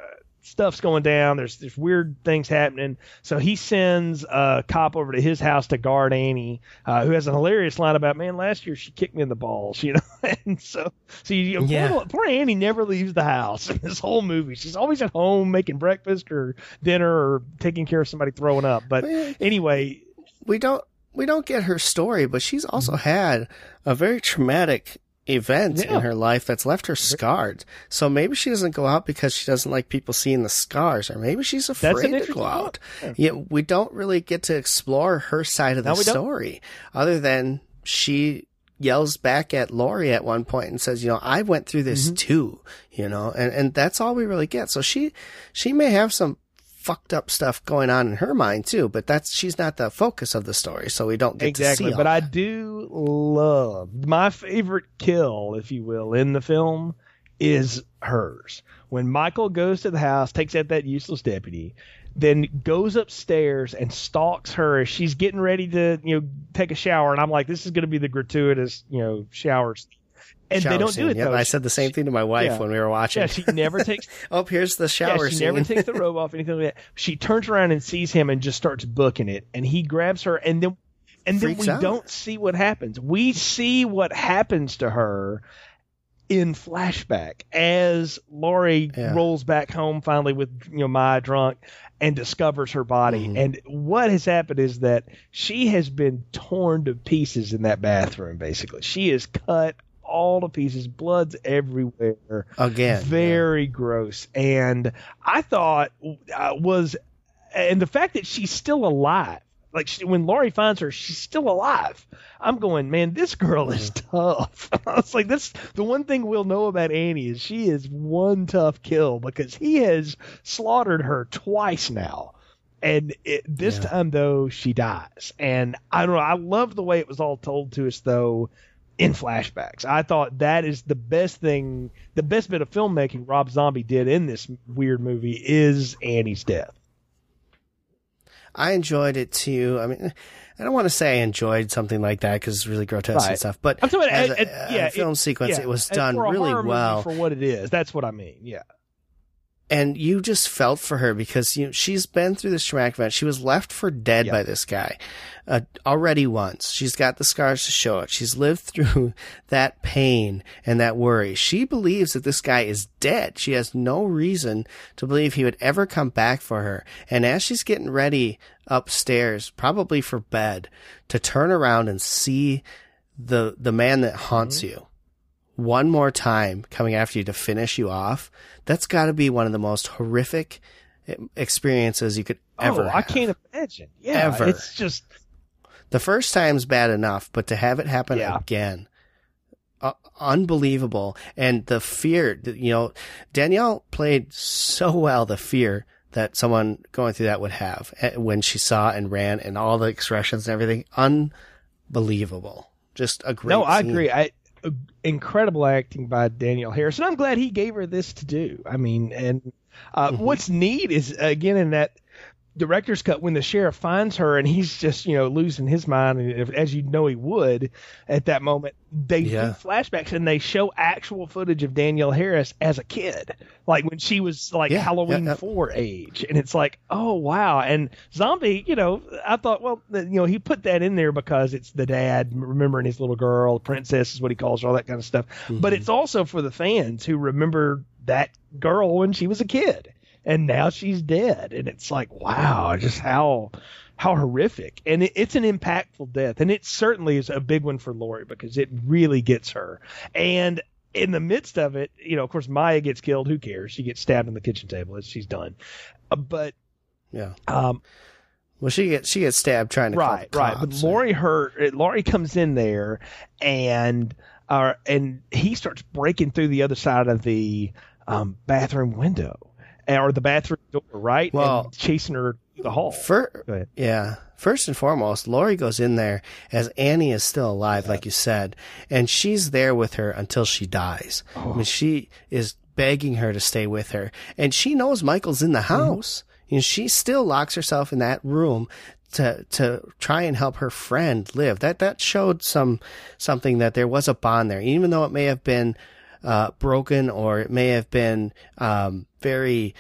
stuff's going down. There's there's weird things happening. So he sends a cop over to his house to guard Annie, uh, who has a hilarious line about, "Man, last year she kicked me in the balls," you know. and so so you know, Yeah. poor, poor Annie never leaves the house in this whole movie. She's always at home making breakfast or dinner or taking care of somebody throwing up. But anyway, we don't we don't get her story, but she's also had a very traumatic event Yeah. in her life that's left her scarred. So maybe she doesn't go out because she doesn't like people seeing the scars, or maybe she's afraid to go out. thought. Yeah, we don't really get to explore her side of the No, we don't. story, other than she yells back at Laurie at one point and says, "You know, I went through Mm-hmm. this too." You know, and and that's all we really get. So she she may have some fucked up stuff going on in her mind too, but that's she's not the focus of the story, so we don't get to exactly. But I do love my favorite kill, if you will, in the film is hers. When Michael goes to the house, takes out that useless deputy, then goes upstairs and stalks her as she's getting ready to, you know, take a shower. And I'm like, this is going to be the gratuitous, you know, showers. And they don't scene. do it Yep. I said the same thing to my wife Yeah. when we were watching. Yeah, she never takes oh, here's the shower yeah, she scene. never takes the robe off, anything like that. She turns around and sees him and just starts booking it, and he grabs her, and then and then Freaks we out. don't see what happens. We see what happens to her in flashback as Laurie Yeah. rolls back home finally with you know Maya drunk and discovers her body. Mhm. And what has happened is that she has been torn to pieces in that bathroom. Basically, she is cut all to pieces, blood's everywhere Again, very gross and i thought uh, was and the fact that she's still alive like she, when Laurie finds her, she's still alive. I'm going, man, this girl is tough. I was like, that's the one thing we'll know about Annie is she is one tough kill because he has slaughtered her twice now. And it, this Yeah. time though, she dies. And I don't know. I love the way it was all told to us though in flashbacks. I thought that is the best thing, the best bit of filmmaking Rob Zombie did in this weird movie is Annie's death. I enjoyed it too. I mean, I don't want to say I enjoyed something like that because it's really grotesque Right. and stuff. But I'm talking about, as uh, a, uh, a film it- sequence, yeah, it was done a really well. for what it is. That's what I mean. Yeah. And you just felt for her because you know, she's been through this traumatic event. She was left for dead Yeah. by this guy uh, already once. She's got the scars to show it. She's lived through that pain and that worry. She believes that this guy is dead. She has no reason to believe he would ever come back for her. And as she's getting ready upstairs, probably for bed, to turn around and see the the man that haunts you one more time coming after you to finish you off, that's got to be one of the most horrific eh, experiences you could ever. oh, I have. can't imagine. Yeah. Ever. It's just The first time's bad enough, but to have it happen Yeah. again, uh, unbelievable. And the fear, you know, Danielle played so well the fear that someone going through that would have eh, when she saw and ran and all the expressions and everything. Unbelievable. Just a great No, I scene. agree. I incredible acting by Danielle Harris, and I'm glad he gave her this to do. I mean, and uh, Mm-hmm. what's neat is again in that director's cut when the sheriff finds her and he's just you know losing his mind and if, as you know he would at that moment they Yeah. do flashbacks and they show actual footage of Danielle Harris as a kid like when she was like Yeah, Halloween yeah. 4 age and it's like oh wow and zombie you know I thought well you know he put that in there because it's the dad remembering his little girl princess is what he calls her all that kind of stuff Mm-hmm. but it's also for the fans who remember that girl when she was a kid and now she's dead. And it's like wow just how how horrific. And it, it's an impactful death. And it certainly is a big one for Laurie because it really gets her. And in the midst of it you know of course Maya gets killed. Who cares? She gets stabbed on the kitchen table as she's done. Uh, but Yeah. um Well, she gets she gets stabbed trying to right right. But. Laurie her Laurie comes in there and uh and he starts breaking through the other side of the um bathroom window or the bathroom door right Well- and chasing her through the hall Fir- yeah. First and foremost, Laurie goes in there as Annie is still alive, like you said, and she's there with her until she dies. I mean, oh. she is begging her to stay with her, and she knows Michael's in the mm-hmm. house. You know, she still locks herself in that room to to try and help her friend live. That that showed some something that there was a bond there, even though it may have been uh, broken or it may have been um, very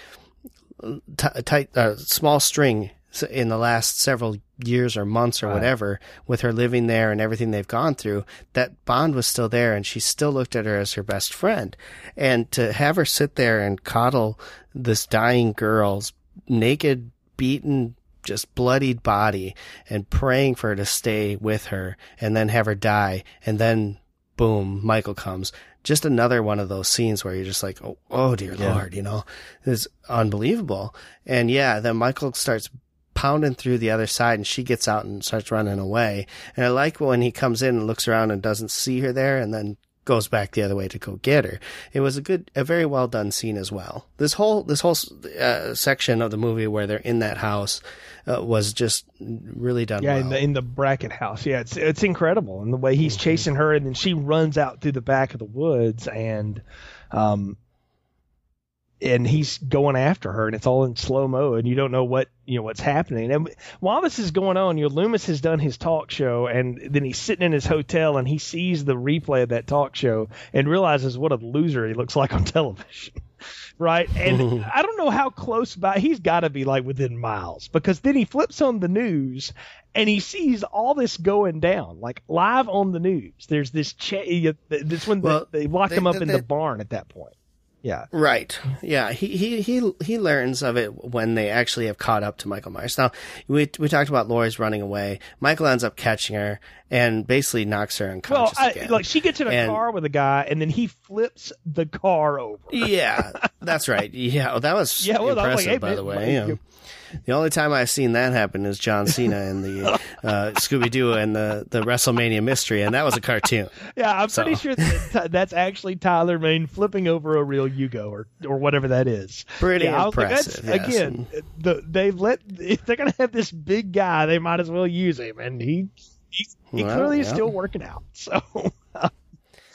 t- tight, uh, small string in the last several years or months or whatever with her living there and everything they've gone through, that bond was still there and she still looked at her as her best friend. And to have her sit there and coddle this dying girl's naked, beaten, just bloodied body and praying for her to stay with her and then have her die and then boom, Michael comes. Just another one of those scenes where you're just like, oh, oh dear Lord, you know, it's unbelievable. And yeah, then Michael starts pounding through the other side and she gets out and starts running away. And I like when he comes in and looks around and doesn't see her there and then goes back the other way to go get her. It was a good, a very well done scene as well. This whole, this whole uh, section of the movie where they're in that house uh, was just really done yeah well. in the in the Brackett house yeah it's it's incredible and the way Mm-hmm. he's chasing her and then she runs out through the back of the woods and um and he's going after her and it's all in slow mo and you don't know what you know what's happening. And while this is going on you know loomis has done his talk show and then he's sitting in his hotel and he sees the replay of that talk show and realizes what a loser he looks like on television right? And i don't know how close by he's got to be like within miles because then he flips on the news and he sees all this going down like live on the news. There's this cha- this when Well, they, they lock they- him up they- in the barn at that point yeah Right. Yeah. He, he, he, he learns of it when they actually have caught up to Michael Myers. Now, we, we talked about Laurie's running away. Michael ends up catching her and basically knocks her well unconscious I, again. like she gets in a And- car with a guy and then he flips the car over yeah, that's right. Yeah. Well, that was Yeah, well, I'm like, hey, by man, the way. like, Yeah. The only time I've seen that happen is John Cena in the uh, Scooby Doo and the, the WrestleMania mystery, and that was a cartoon. Yeah, I'm pretty sure that that's actually Tyler Mane flipping over a real Yugo or or whatever that is. Pretty yeah, I was like, impressive, yes. Again, the, they let if they're gonna have this big guy, they might as well use him, and he he, he Well, clearly is still working out. So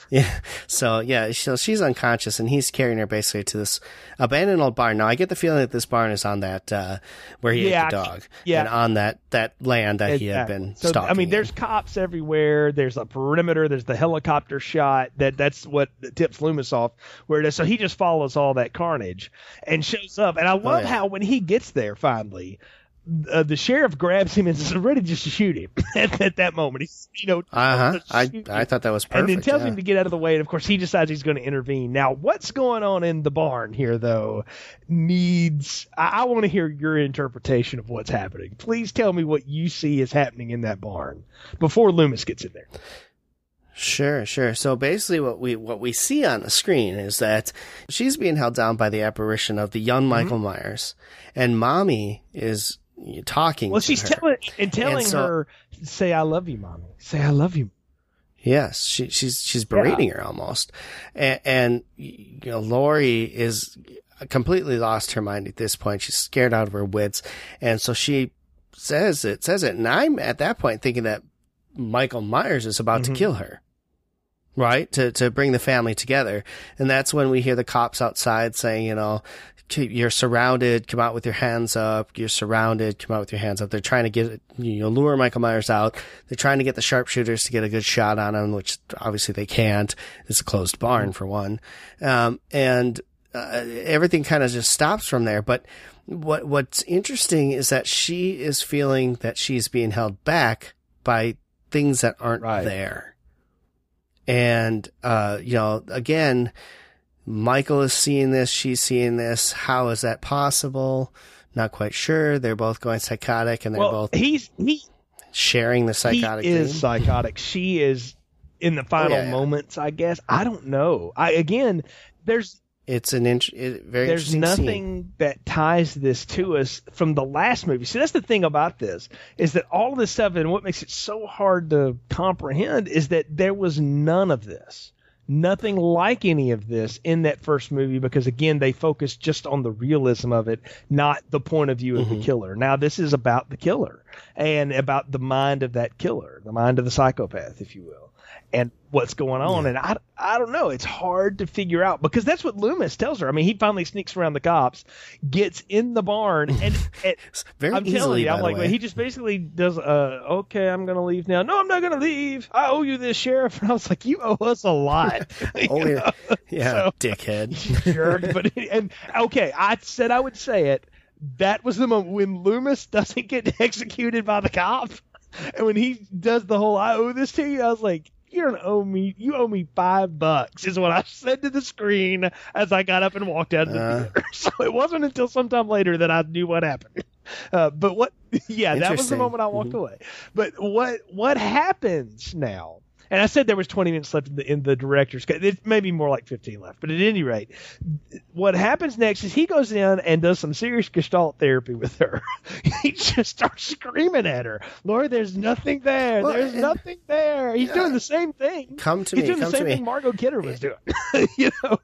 Yeah. So yeah, so she's unconscious, and he's carrying her basically to this abandoned old barn. Now I get the feeling that this barn is on that uh, where he Yeah, ate the dog, yeah. and on that that land that he had Exactly. been So. I mean, in. there's cops everywhere. There's a perimeter. There's the helicopter shot. That that's what tips Loomis off. Where it is. So he just follows all that carnage and shows up. And I love Oh, yeah. how when he gets there finally. Uh, the sheriff grabs him and is ready just to shoot him at, at that moment. He's, you know, uh huh. I I thought that was perfect. and then tells yeah. him to get out of the way. And of course, he decides he's going to intervene. Now, what's going on in the barn here, though, needs. I, I want to hear your interpretation of what's happening. Please tell me what you see is happening in that barn before Loomis gets in there. Sure, sure. So basically, what we what we see on the screen is that she's being held down by the apparition of the Mm-hmm. young Michael Myers, and mommy is talking. Well, she's telling and telling so- her, "Say I love you, mommy. Say I love you." Yes, she, she's she's berating her almost, and, and you know Laurie is completely lost her mind at this point. She's scared out of her wits, and so she says it says it, and I'm at that point thinking that Michael Myers is about Mm-hmm. to kill her, right? To to bring the family together, and that's when we hear the cops outside saying, you know. "Keep- You're surrounded. Come out with your hands up. You're surrounded. Come out with your hands up. They're trying to get, you know, lure Michael Myers out. They're trying to get the sharpshooters to get a good shot on him, which obviously they can't. It's a closed barn for one. Um, and, uh, everything kind of just stops from there. But what, what's interesting is that she is feeling that she's being held back by things that aren't Right. there. And, uh, you know, again, Michael is seeing this. She's seeing this. How is that possible? Not quite sure. They're both going psychotic and they're Well, both he's he sharing the psychotic he is thing. psychotic. She is in the final yeah. moments. I guess I don't know. I again, there's It's an int- it, very there's nothing scene. that ties this to us from the last movie. See, that's the thing about this is that all this stuff and what makes it so hard to comprehend is that there was none of this. Nothing like any of this in that first movie because again they focused just on the realism of it, not the point of view of Mm-hmm. the killer. Now this is about the killer and about the mind of that killer, the mind of the psychopath, if you will and what's going on. And I, I don't know. It's hard to figure out because that's what Loomis tells her. I mean, he finally sneaks around the cops, gets in the barn, and, and Very I'm easily, telling you, I'm like, way. he just basically does, uh, okay, I'm going to leave now. No, I'm not going to leave. I owe you this, sheriff. And I was like, you owe us a lot. Oh, yeah, yeah So- dickhead. jerk. But and okay, I said I would say it. That was the moment when Loomis doesn't get executed by the cop, and when he does the whole "I owe this to you," I was like, "You don't owe me. You owe me five bucks," is what I said to the screen as I got up and walked out of the Uh. theater. So it wasn't until sometime later that I knew what happened. Uh, but what? Yeah, that was the moment I walked Mhm. away. But what? What happens now? And I said there was 20 minutes left in the, in the director's cut. It may be more like 15 left, but at any rate, what happens next is he goes in and does some serious gestalt therapy with her. he just starts screaming at her, Lord, there's nothing there. Well, there's and- nothing there. He's doing the same thing. Come to He's me. doing Come the same me. thing Margot Kidder was doing. you know,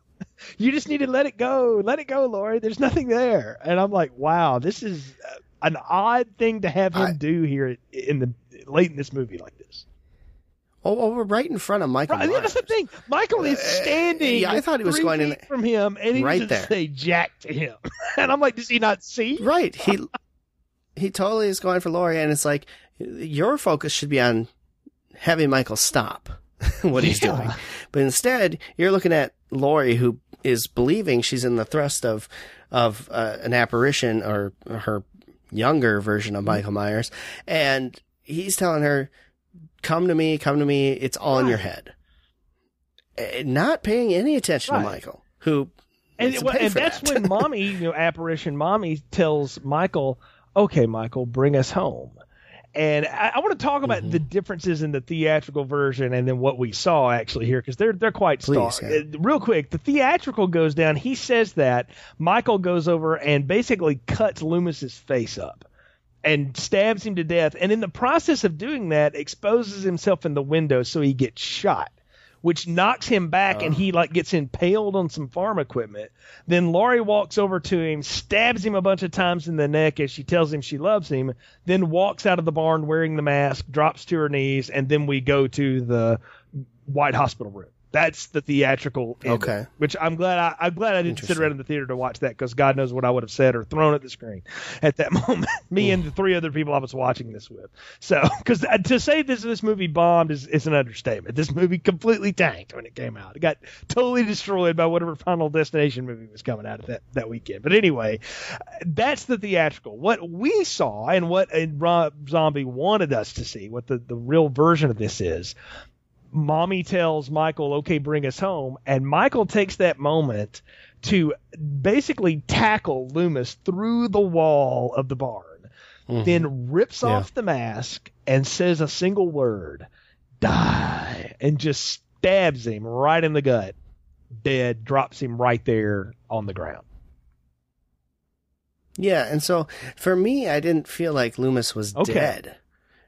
you just need to let it go. Let it go, Lord. There's nothing there. And I'm like, wow, this is uh, an odd thing to have him I- do here in the late in this movie like this. Oh, oh, we're right in front of Michael Right, yeah, that's the Myers. thing. Michael is standing. yeah, I thought he was going in from him, and he right there. say jack to him. and I'm like, does he not see? Right. He he totally is going for Laurie, and it's like your focus should be on having Michael stop what he's Yeah. doing, but instead you're looking at Laurie, who is believing she's in the thrust of of uh, an apparition or her younger version Mm-hmm. of Michael Myers, and he's telling her, "Come to me, come to me. It's all in your head." Eh, Not paying any attention Right. to Michael, who And, well, and that's that. when mommy, you know, apparition mommy tells Michael, okay, Michael, bring us home. And I, I want to talk Mm-hmm. about the differences in the theatrical version and then what we saw actually here because they're they're quite stark. yeah. Uh, Real quick, the theatrical goes down. He says that Michael goes over and basically cuts Loomis's face up and stabs him to death. And in the process of doing that, exposes himself in the window so he gets shot, which knocks him back and he oh. like gets impaled on some farm equipment. Then Laurie walks over to him, stabs him a bunch of times in the neck as she tells him she loves him, then walks out of the barn wearing the mask, drops to her knees, and then we go to the white hospital room. That's the theatrical ending, Okay. which I'm glad I, I'm glad I didn't sit around in the theater to watch that because God knows what I would have said or thrown at the screen at that moment. Me and the three other people I was watching this with. So, because to say this this movie bombed is, is an understatement. This movie completely tanked when it came out. It got totally destroyed by whatever Final Destination movie was coming out at that that weekend. But anyway, that's the theatrical. What we saw and what uh, Rob Zombie wanted us to see, what the the real version of this is. Mommy tells Michael, "Okay, bring us home," and Michael takes that moment to basically tackle Loomis through the wall of the barn, mm-hmm. then rips Yeah. off the mask and says a single word, "Die," and just stabs him right in the gut. Dead, drops him right there on the ground. Yeah, and so for me, I didn't feel like Loomis was Okay. dead.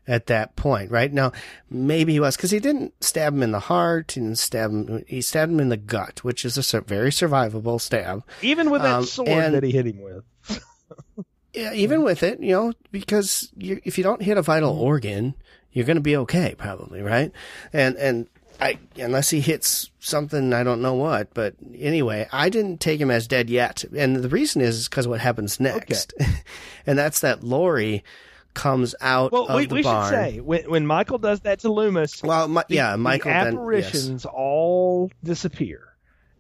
At that point, right? Now, maybe he was because he didn't stab him in the heart. and stab him. He stabbed him in the gut, which is a very survivable stab. Even with that Um, sword and- that he hit him with. Yeah, even with it, you know, because you, if you don't hit a vital organ, you're going to be okay, probably, right? And and I unless he hits something, I don't know what, but anyway, I didn't take him as dead yet, and the reason is because what happens next, and that's that Laurie comes out Well, of we, the we should say when when Michael does that to Loomis, well, my, the, yeah, the Michael. then- yes. apparitions all disappear.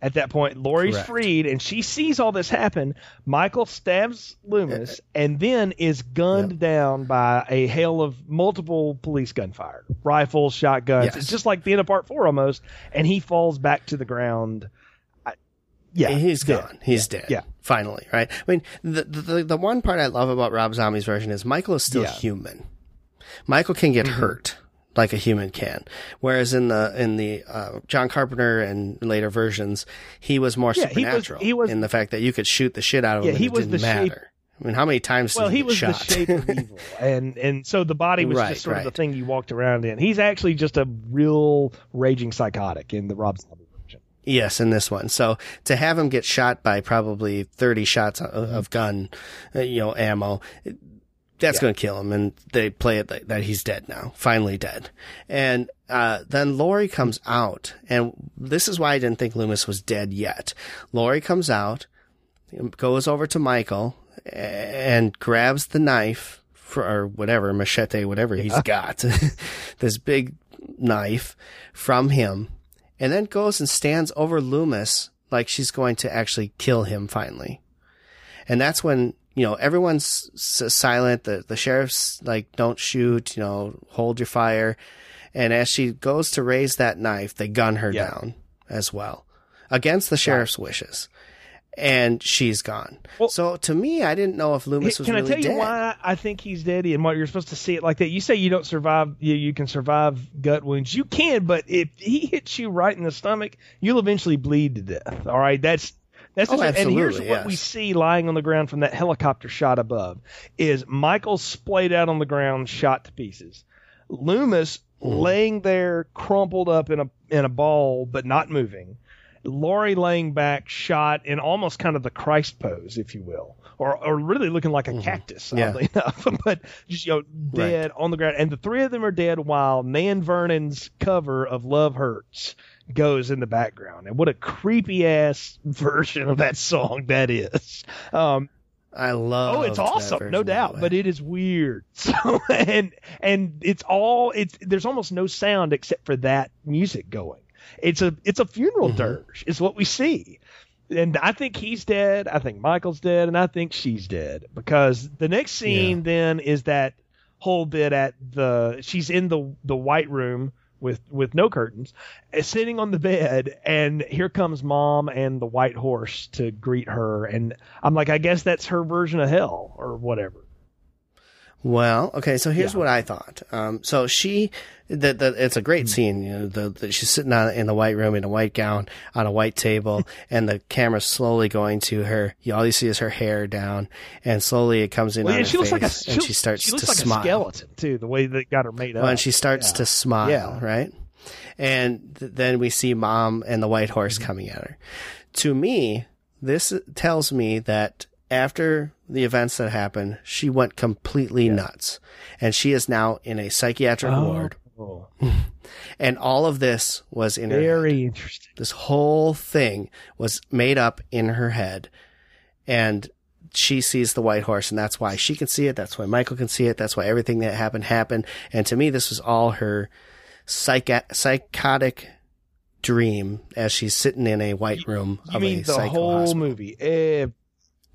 At that point, Laurie's Correct. freed, and she sees all this happen. Michael stabs Loomis, uh, and then is gunned Yep. down by a hail of multiple police gunfire, rifles, shotguns. Yes. It's just like the end of Part Four almost, and he falls back to the ground. Yeah, he's dead. gone. He's dead. Yeah. Finally, right? I mean, the, the the one part I love about Rob Zombie's version is Michael is still Yeah. Mm-hmm. human. Michael can get hurt like a human can, whereas in the in the uh, John Carpenter and later versions, he was more Yeah, he was- supernatural he was- in the fact that you could shoot the shit out of Yeah, him. he it was didn't the shape- matter. I mean, how many times? Well, did he, he was shot? the shape of evil, and and so the body was Right, just sort of the thing you walked around in. He's actually just a real raging psychotic in the Rob Zombie. Yes, in this one. So to have him get shot by probably 30 shots of, gun, uh, you know, ammo, that's going to kill him. And they play it that, that he's dead now, finally dead. And, uh, then Laurie comes out and this is why I didn't think Loomis was dead yet. Laurie comes out, goes over to Michael and grabs the knife for, or whatever, machete, whatever he's got, this big knife from him and then goes and stands over Loomis like she's going to actually kill him finally. And that's when, you know, everyone's silent. The, the sheriff's like, don't shoot, you know, hold your fire. And as she goes to raise that knife, they gun her Yeah. down as well against the sheriff's wishes. And she's gone. Well- so to me, I didn't know if Loomis was really dead. Can really I tell you dead. why I think he's dead and why you're supposed to see it like that? You say you don't survive, you, you can survive gut wounds. You can, but if he hits you right in the stomach, you'll eventually bleed to death. All right, that's that's Oh, and here's absolutely, what we see lying on the ground from that helicopter shot above is Michael splayed out on the ground, shot to pieces. Loomis mm. laying there, crumpled up in a in a ball, but not moving. Laurie laying back, shot in almost kind of the Christ pose, if you will, or or really looking like a cactus, Yeah. oddly enough, but just you know dead on the ground, and the three of them are dead while Nan Vernon's cover of Love Hurts goes in the background, and what a creepy ass version of that song that is. Um, I love it. Oh, it's awesome, no doubt, but it, it is weird. So and and it's all it's there's almost no sound except for that music going. It's a it's a funeral Mm-hmm. dirge. Is what we see. And I think he's dead. I think Michael's dead, and I think she's dead because the next scene then is that whole bit at the she's in the the white room with with no curtains, uh, sitting on the bed, and here comes mom and the white horse to greet her, and I'm like, I guess that's her version of hell or whatever. Well, okay, so here's Yeah. what I thought. Um, so she, the, the, it's a Hmm. great scene. You know, the, the, she's sitting on, in the white room in a white gown on a white table and the camera's slowly going to her. You, all you see is her hair down and slowly it comes in Well, yeah, her she looks face like a and she, she starts she looks to like smile. a skeleton too, the way that got her made up. Well, and she starts Yeah. to smile, right? And th- then we see mom and the white horse Mm-hmm. coming at her. To me, this tells me that after the events that happened, she went completely nuts. And she is now in a psychiatric oh. ward. Oh, And all of this was in her head. very interesting. This whole thing was made up in her head. And she sees the white horse, and that's why she can see it. That's why Michael can see it. That's why everything that happened happened. And to me, this was all her psych- psychotic dream as she's sitting in a white room You of mean a the psycho whole hospital. movie?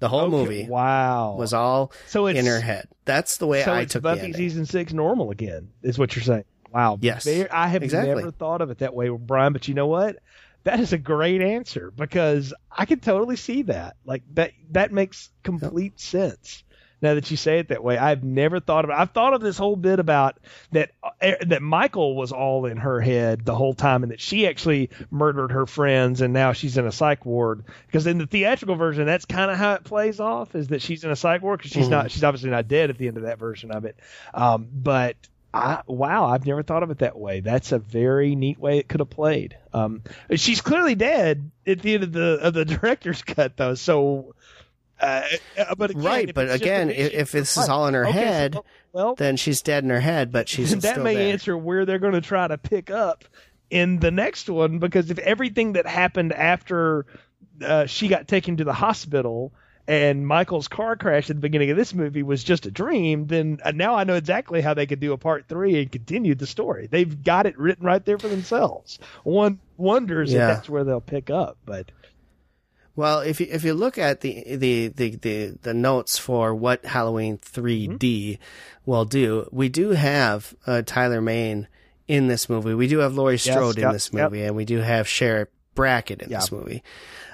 The whole okay, movie Wow. was all so in her head. That's the way so I took Buffy season six normal again, is what you're saying. Wow. Yes, Very- I have exactly. never thought of it that way, Brian. But you know what? That is a great answer because I can totally see that. Like that. That makes complete sense. Now that you say it that way, I've never thought of it. I've thought of this whole bit about that uh, that Michael was all in her head the whole time, and that she actually murdered her friends, and now she's in a psych ward. Because in the theatrical version, that's kind of how it plays off: is that she's in a psych ward because she's not, she's obviously not dead at the end of that version of it. Um, but I, wow, I've never thought of it that way. That's a very neat way it could have played. Um, she's clearly dead at the end of the of the director's cut, though. So, uh, uh but again, right. But again, if, if this is all in her okay, head, so, well, then she's dead in her head. But she's that may there. answer where they're going to try to pick up in the next one because if everything that happened after uh, she got taken to the hospital and Michael's car crash at the beginning of this movie was just a dream, then uh, now I know exactly how they could do a part three and continue the story. They've got it written right there for themselves. One wonders Yeah. if that's where they'll pick up, but Well, if you if you look at the the the the, the notes for what Halloween 3D Mm-hmm. will do, we do have uh, Tyler Mane in this movie. We do have Laurie Strode in yep, this yep. movie, and we do have Sheriff Brackett in this movie.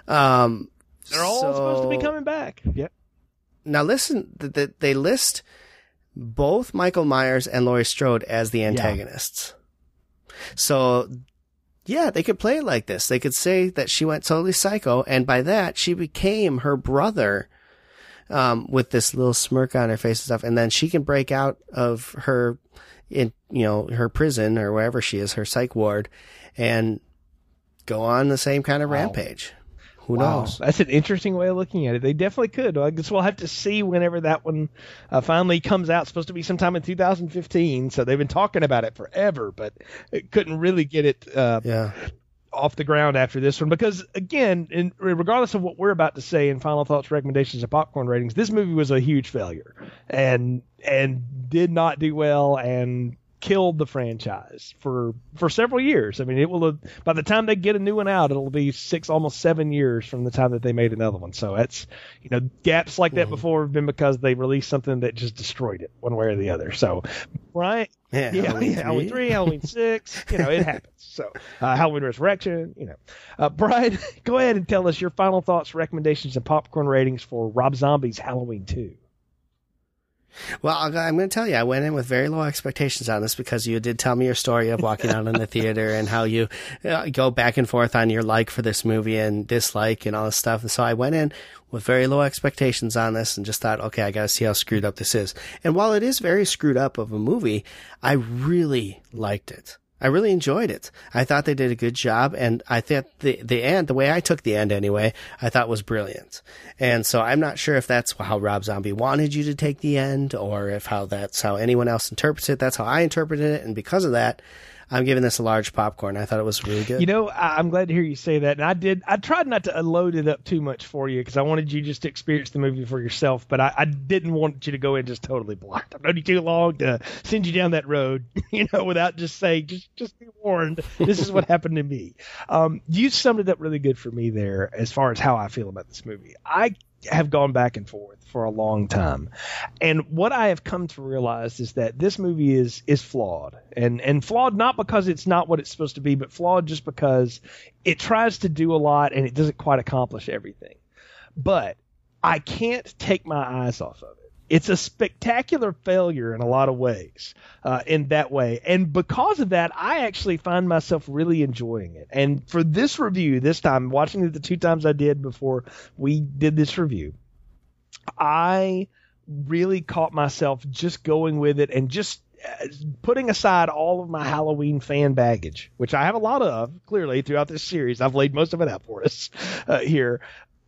Um, they're all supposed to be coming back. Yep. Now listen, th- th- they list both Michael Myers and Laurie Strode as the antagonists. So, yeah, they could play it like this. They could say that she went totally psycho, and by that she became her brother, um, with this little smirk on her face and stuff, and then she can break out of her, in you know her prison or wherever she is, her psych ward, and go on the same kind of Wow. rampage. Who Wow, knows? that's an interesting way of looking at it. They definitely could. I guess we'll have to see whenever that one uh, finally comes out. It's supposed to be sometime in 2015, so they've been talking about it forever, but it couldn't really get it uh, Yeah. off the ground after this one because, again, in, regardless of what we're about to say in final thoughts, recommendations, and popcorn ratings, this movie was a huge failure and and did not do well and killed the franchise for for several years. I mean, it will have, by the time they get a new one out, it'll be six, almost seven years from the time that they made another one. So that's you know gaps like that before have been because they released something that just destroyed it one way or the other. So Brian, Yeah. yeah, Halloween yeah, Halloween three. three, Halloween six, you know, it happens. So uh, Halloween Resurrection, you know. Uh, Brian, go ahead and tell us your final thoughts, recommendations, and popcorn ratings for Rob Zombie's Halloween two. Well, I'll- I'm going to tell you, I went in with very low expectations on this because you did tell me your story of walking out in the theater and how you uh, go back and forth on your like for this movie and dislike and all this stuff. And so I went in with very low expectations on this and just thought, okay, I got to see how screwed up this is. And while it is very screwed up of a movie, I really liked it. I really enjoyed it. I thought they did a good job, and I thought the the end, the way I took the end anyway, I thought was brilliant. And so I'm not sure if that's how Rob Zombie wanted you to take the end, or if how that's how anyone else interprets it. That's how I interpreted it, and because of that, I'm giving this a large popcorn. I thought it was really good. You know, I, I'm glad to hear you say that. And I did. I tried not to load it up too much for you because I wanted you just to experience the movie for yourself. But I, I didn't want you to go in just totally blind. I've known you too long to send you down that road, you know, without just saying, just just be warned. This is what happened to me. Um, you summed it up really good for me there as far as how I feel about this movie. I have gone back and forth for a long time. And what I have come to realize is that this movie is is flawed. And and flawed not because it's not what it's supposed to be, but flawed just because it tries to do a lot and it doesn't quite accomplish everything. But I can't take my eyes off of it. It's a spectacular failure in a lot of ways, uh, in that way. And because of that, I actually find myself really enjoying it. And for this review, this time, watching it the two times I did before we did this review, I really caught myself just going with it and just uh, putting aside all of my Halloween fan baggage, which I have a lot of clearly throughout this series. I've laid most of it out for us uh, here.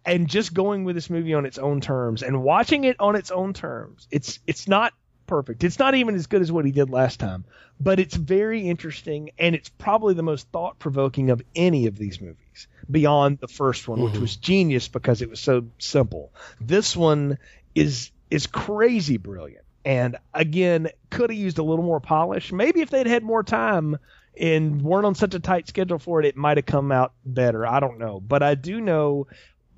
And just going with this movie on its own terms and watching it on its own terms. It's it's not perfect. It's not even as good as what he did last time, but it's very interesting and it's probably the most thought provoking of any of these movies beyond the first one, which mm-hmm. was genius because it was so simple. This one is is crazy brilliant. And again, could have used a little more polish. Maybe if they'd had more time and weren't on such a tight schedule for it, it might have come out better. I don't know. But I do know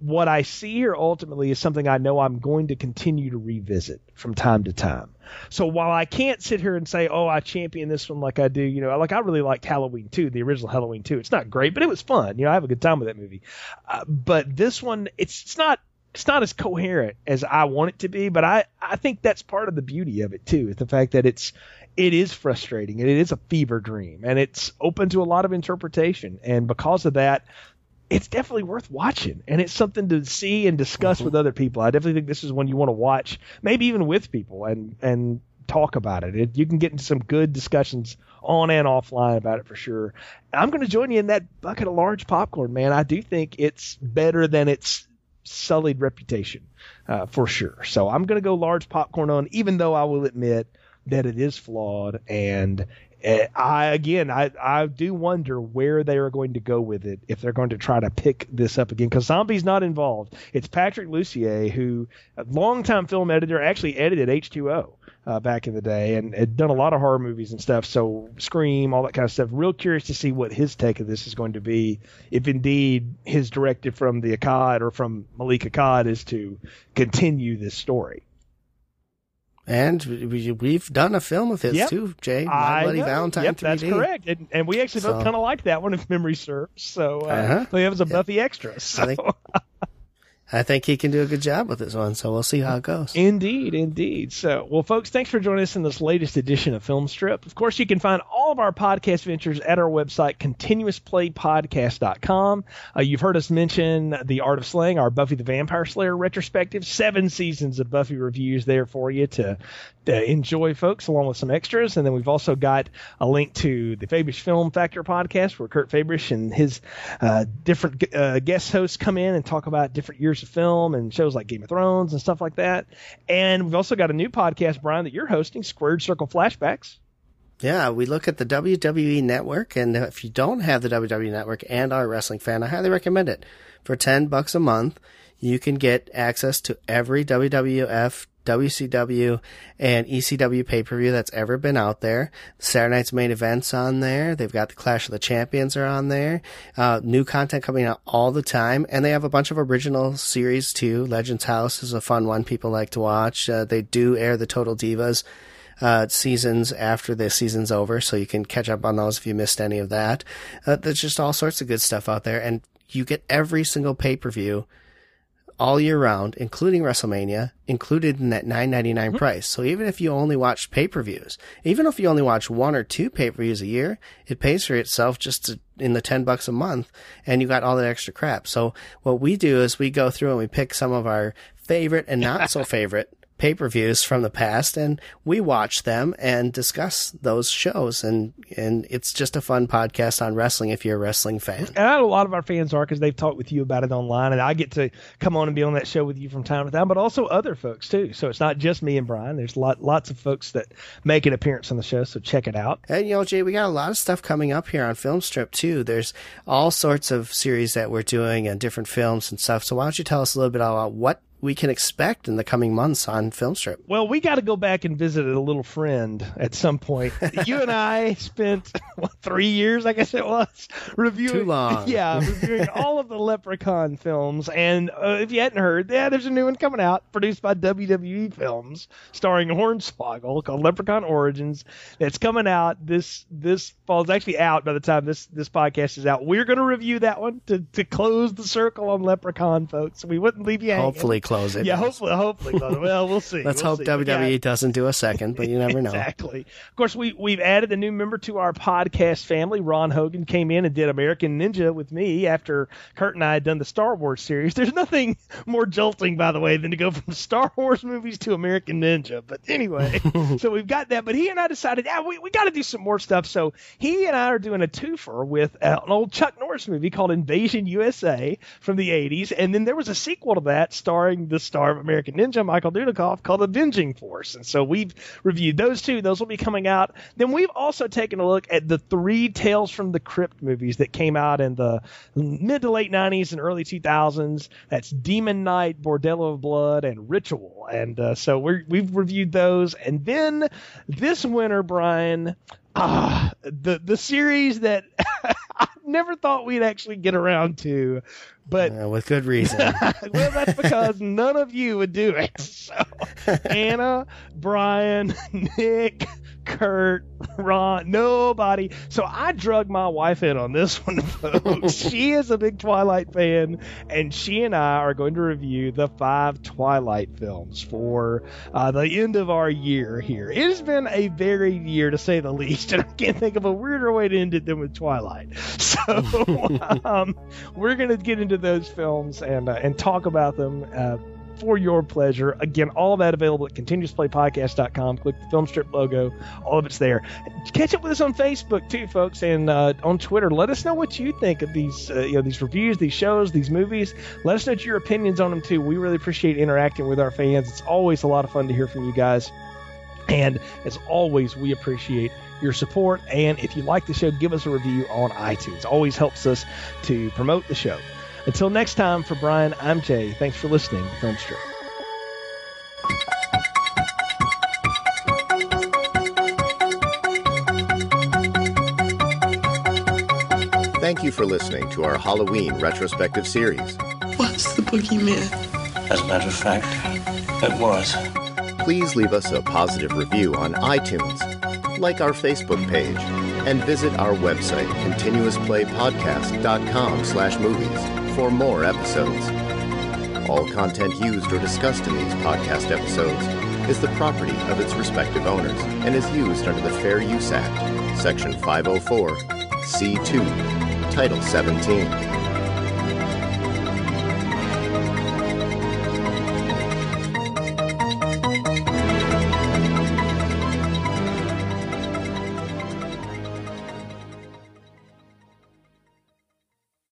what I see here ultimately is something I know I'm going to continue to revisit from time to time. So while I can't sit here and say, oh, I champion this one like I do, you know, like I really liked Halloween 2, the original Halloween 2. It's not great, but it was fun. You know, I have a good time with that movie. Uh, but this one, it's, it's not. It's not as coherent as I want it to be, but I, I think that's part of the beauty of it too, is the fact that it's it is frustrating and it is a fever dream and it's open to a lot of interpretation. And because of that, it's definitely worth watching and it's something to see and discuss with other people. I definitely think this is one you want to watch, maybe even with people and and talk about it. it. You can get into some good discussions on and offline about it for sure. I'm going to join you in that bucket of large popcorn, man. I do think it's better than its sullied reputation, uh, for sure. So I'm going to go large popcorn on, even though I will admit that it is flawed and I again, I I do wonder where they are going to go with it if they're going to try to pick this up again because Zombie's not involved. It's Patrick Lussier, who a longtime film editor, actually edited H2O uh, back in the day and had done a lot of horror movies and stuff. So Scream, all that kind of stuff. Real curious to see what his take of this is going to be. If indeed his directive from the Akkad or from Malek Akkad is to continue this story. And we, have done a film of his yep. too, Jay. My I Bloody know. Valentine. Yep, 3D. that's correct. And, and we actually so. both kind of liked that one, if memory serves. So uh, uh-huh. it was a Buffy extra. So. I think, I think he can do a good job with this one, so we'll see how it goes. Indeed, indeed. So, well, folks, thanks for joining us in this latest edition of Film Strip. Of course, you can find all of our podcast ventures at our website, continuousplaypodcast.com. Uh, you've heard us mention The Art of Slaying, our Buffy the Vampire Slayer retrospective. Seven seasons of Buffy reviews there for you to enjoy, folks, along with some extras. And then we've also got a link to the Fabish Film Factor podcast, where Kurt Fabish and his uh, different uh, guest hosts come in and talk about different years of film and shows like Game of Thrones and stuff like that. And we've also got a new podcast, Brian, that you're hosting, Squared Circle Flashbacks. Yeah, we look at the WWE Network, and if you don't have the WWE Network and are a wrestling fan, I highly recommend it. For ten bucks a month, you can get access to every WWF WCW and ECW pay per view that's ever been out there. Saturday night's main events on there. They've got the Clash of the Champions are on there. Uh, new content coming out all the time, and they have a bunch of original series too. Legends House is a fun one people like to watch. Uh, they do air the Total Divas. Uh, seasons after the season's over, so you can catch up on those if you missed any of that. Uh, there's just all sorts of good stuff out there, and you get every single pay per view all year round, including WrestleMania, included in that nine ninety nine mm-hmm. price. So even if you only watch pay per views, even if you only watch one or two pay per views a year, it pays for itself just to, in the ten bucks a month, and you got all that extra crap. So what we do is we go through and we pick some of our favorite and not so favorite pay per views from the past, and we watch them and discuss those shows. And and it's just a fun podcast on wrestling if you're a wrestling fan. And a lot of our fans are because they've talked with you about it online, and I get to come on and be on that show with you from time to time, but also other folks too. So it's not just me and Brian. There's lot, lots of folks that make an appearance on the show. So check it out. And you know, Jay, we got a lot of stuff coming up here on Film Strip too. There's all sorts of series that we're doing and different films and stuff. So why don't you tell us a little bit about what we can expect in the coming months on Filmstrip? Well, we got to go back and visit a little friend at some point. you and I spent what, three years, I guess it was, reviewing. Too long. Yeah, reviewing all of the Leprechaun films. And uh, if you hadn't heard, yeah, there's a new one coming out, produced by WWE Films, starring Hornswoggle, called Leprechaun Origins. That's coming out this this fall. It's actually out by the time this this podcast is out. We're going to review that one to to close the circle on Leprechaun, folks. We wouldn't leave you hanging. Close it. Yeah, hopefully, hopefully. Well, we'll see. Let's we'll hope see. WWE yeah. doesn't do a second, but you never know. exactly. Of course, we we've added a new member to our podcast family. Ron Hogan came in and did American Ninja with me after Kurt and I had done the Star Wars series. There's nothing more jolting, by the way, than to go from Star Wars movies to American Ninja. But anyway, so we've got that. But he and I decided, yeah, we, we got to do some more stuff. So he and I are doing a twofer with an old Chuck Norris movie called Invasion USA from the 80s. And then there was a sequel to that starring the star of American Ninja, Michael Dudikoff, called Avenging Force. And so we've reviewed those two. Those will be coming out. Then we've also taken a look at the three Tales from the Crypt movies that came out in the mid to late 90s and early 2000s. That's Demon Knight, Bordello of Blood, and Ritual. And uh, so we have reviewed those. And then this winter, Brian, ah, the the series that I never thought we'd actually get around to, but uh, with good reason. well, that's because none of you would do it. So, Anna, Brian, Nick, Kurt, Ron, nobody. So I drug my wife in on this one, folks. she is a big Twilight fan, and she and I are going to review the five Twilight films for uh, the end of our year here. It has been a varied year, to say the least, and I can't think of a weirder way to end it than with Twilight. So um, we're going to get into those films and uh, and talk about them. Uh, for your pleasure. Again, all that available at continuousplaypodcast.com. Click the film strip logo. All of it's there. Catch up with us on Facebook too, folks, and uh, on Twitter. Let us know what you think of these, uh, you know, these reviews, these shows, these movies. Let us know your opinions on them too. We really appreciate interacting with our fans. It's always a lot of fun to hear from you guys. And as always, we appreciate your support. And if you like the show, give us a review on iTunes. Always helps us to promote the show. Until next time, for Brian, I'm Jay. Thanks for listening to Film Strip. Thank you for listening to our Halloween retrospective series. What's the boogeyman? As a matter of fact, it was. Please leave us a positive review on iTunes, like our Facebook page, and visit our website, continuousplaypodcast.com slash movies, for more episodes. All content used or discussed in these podcast episodes is the property of its respective owners and is used under the Fair Use Act, Section 504, C2, Title 17.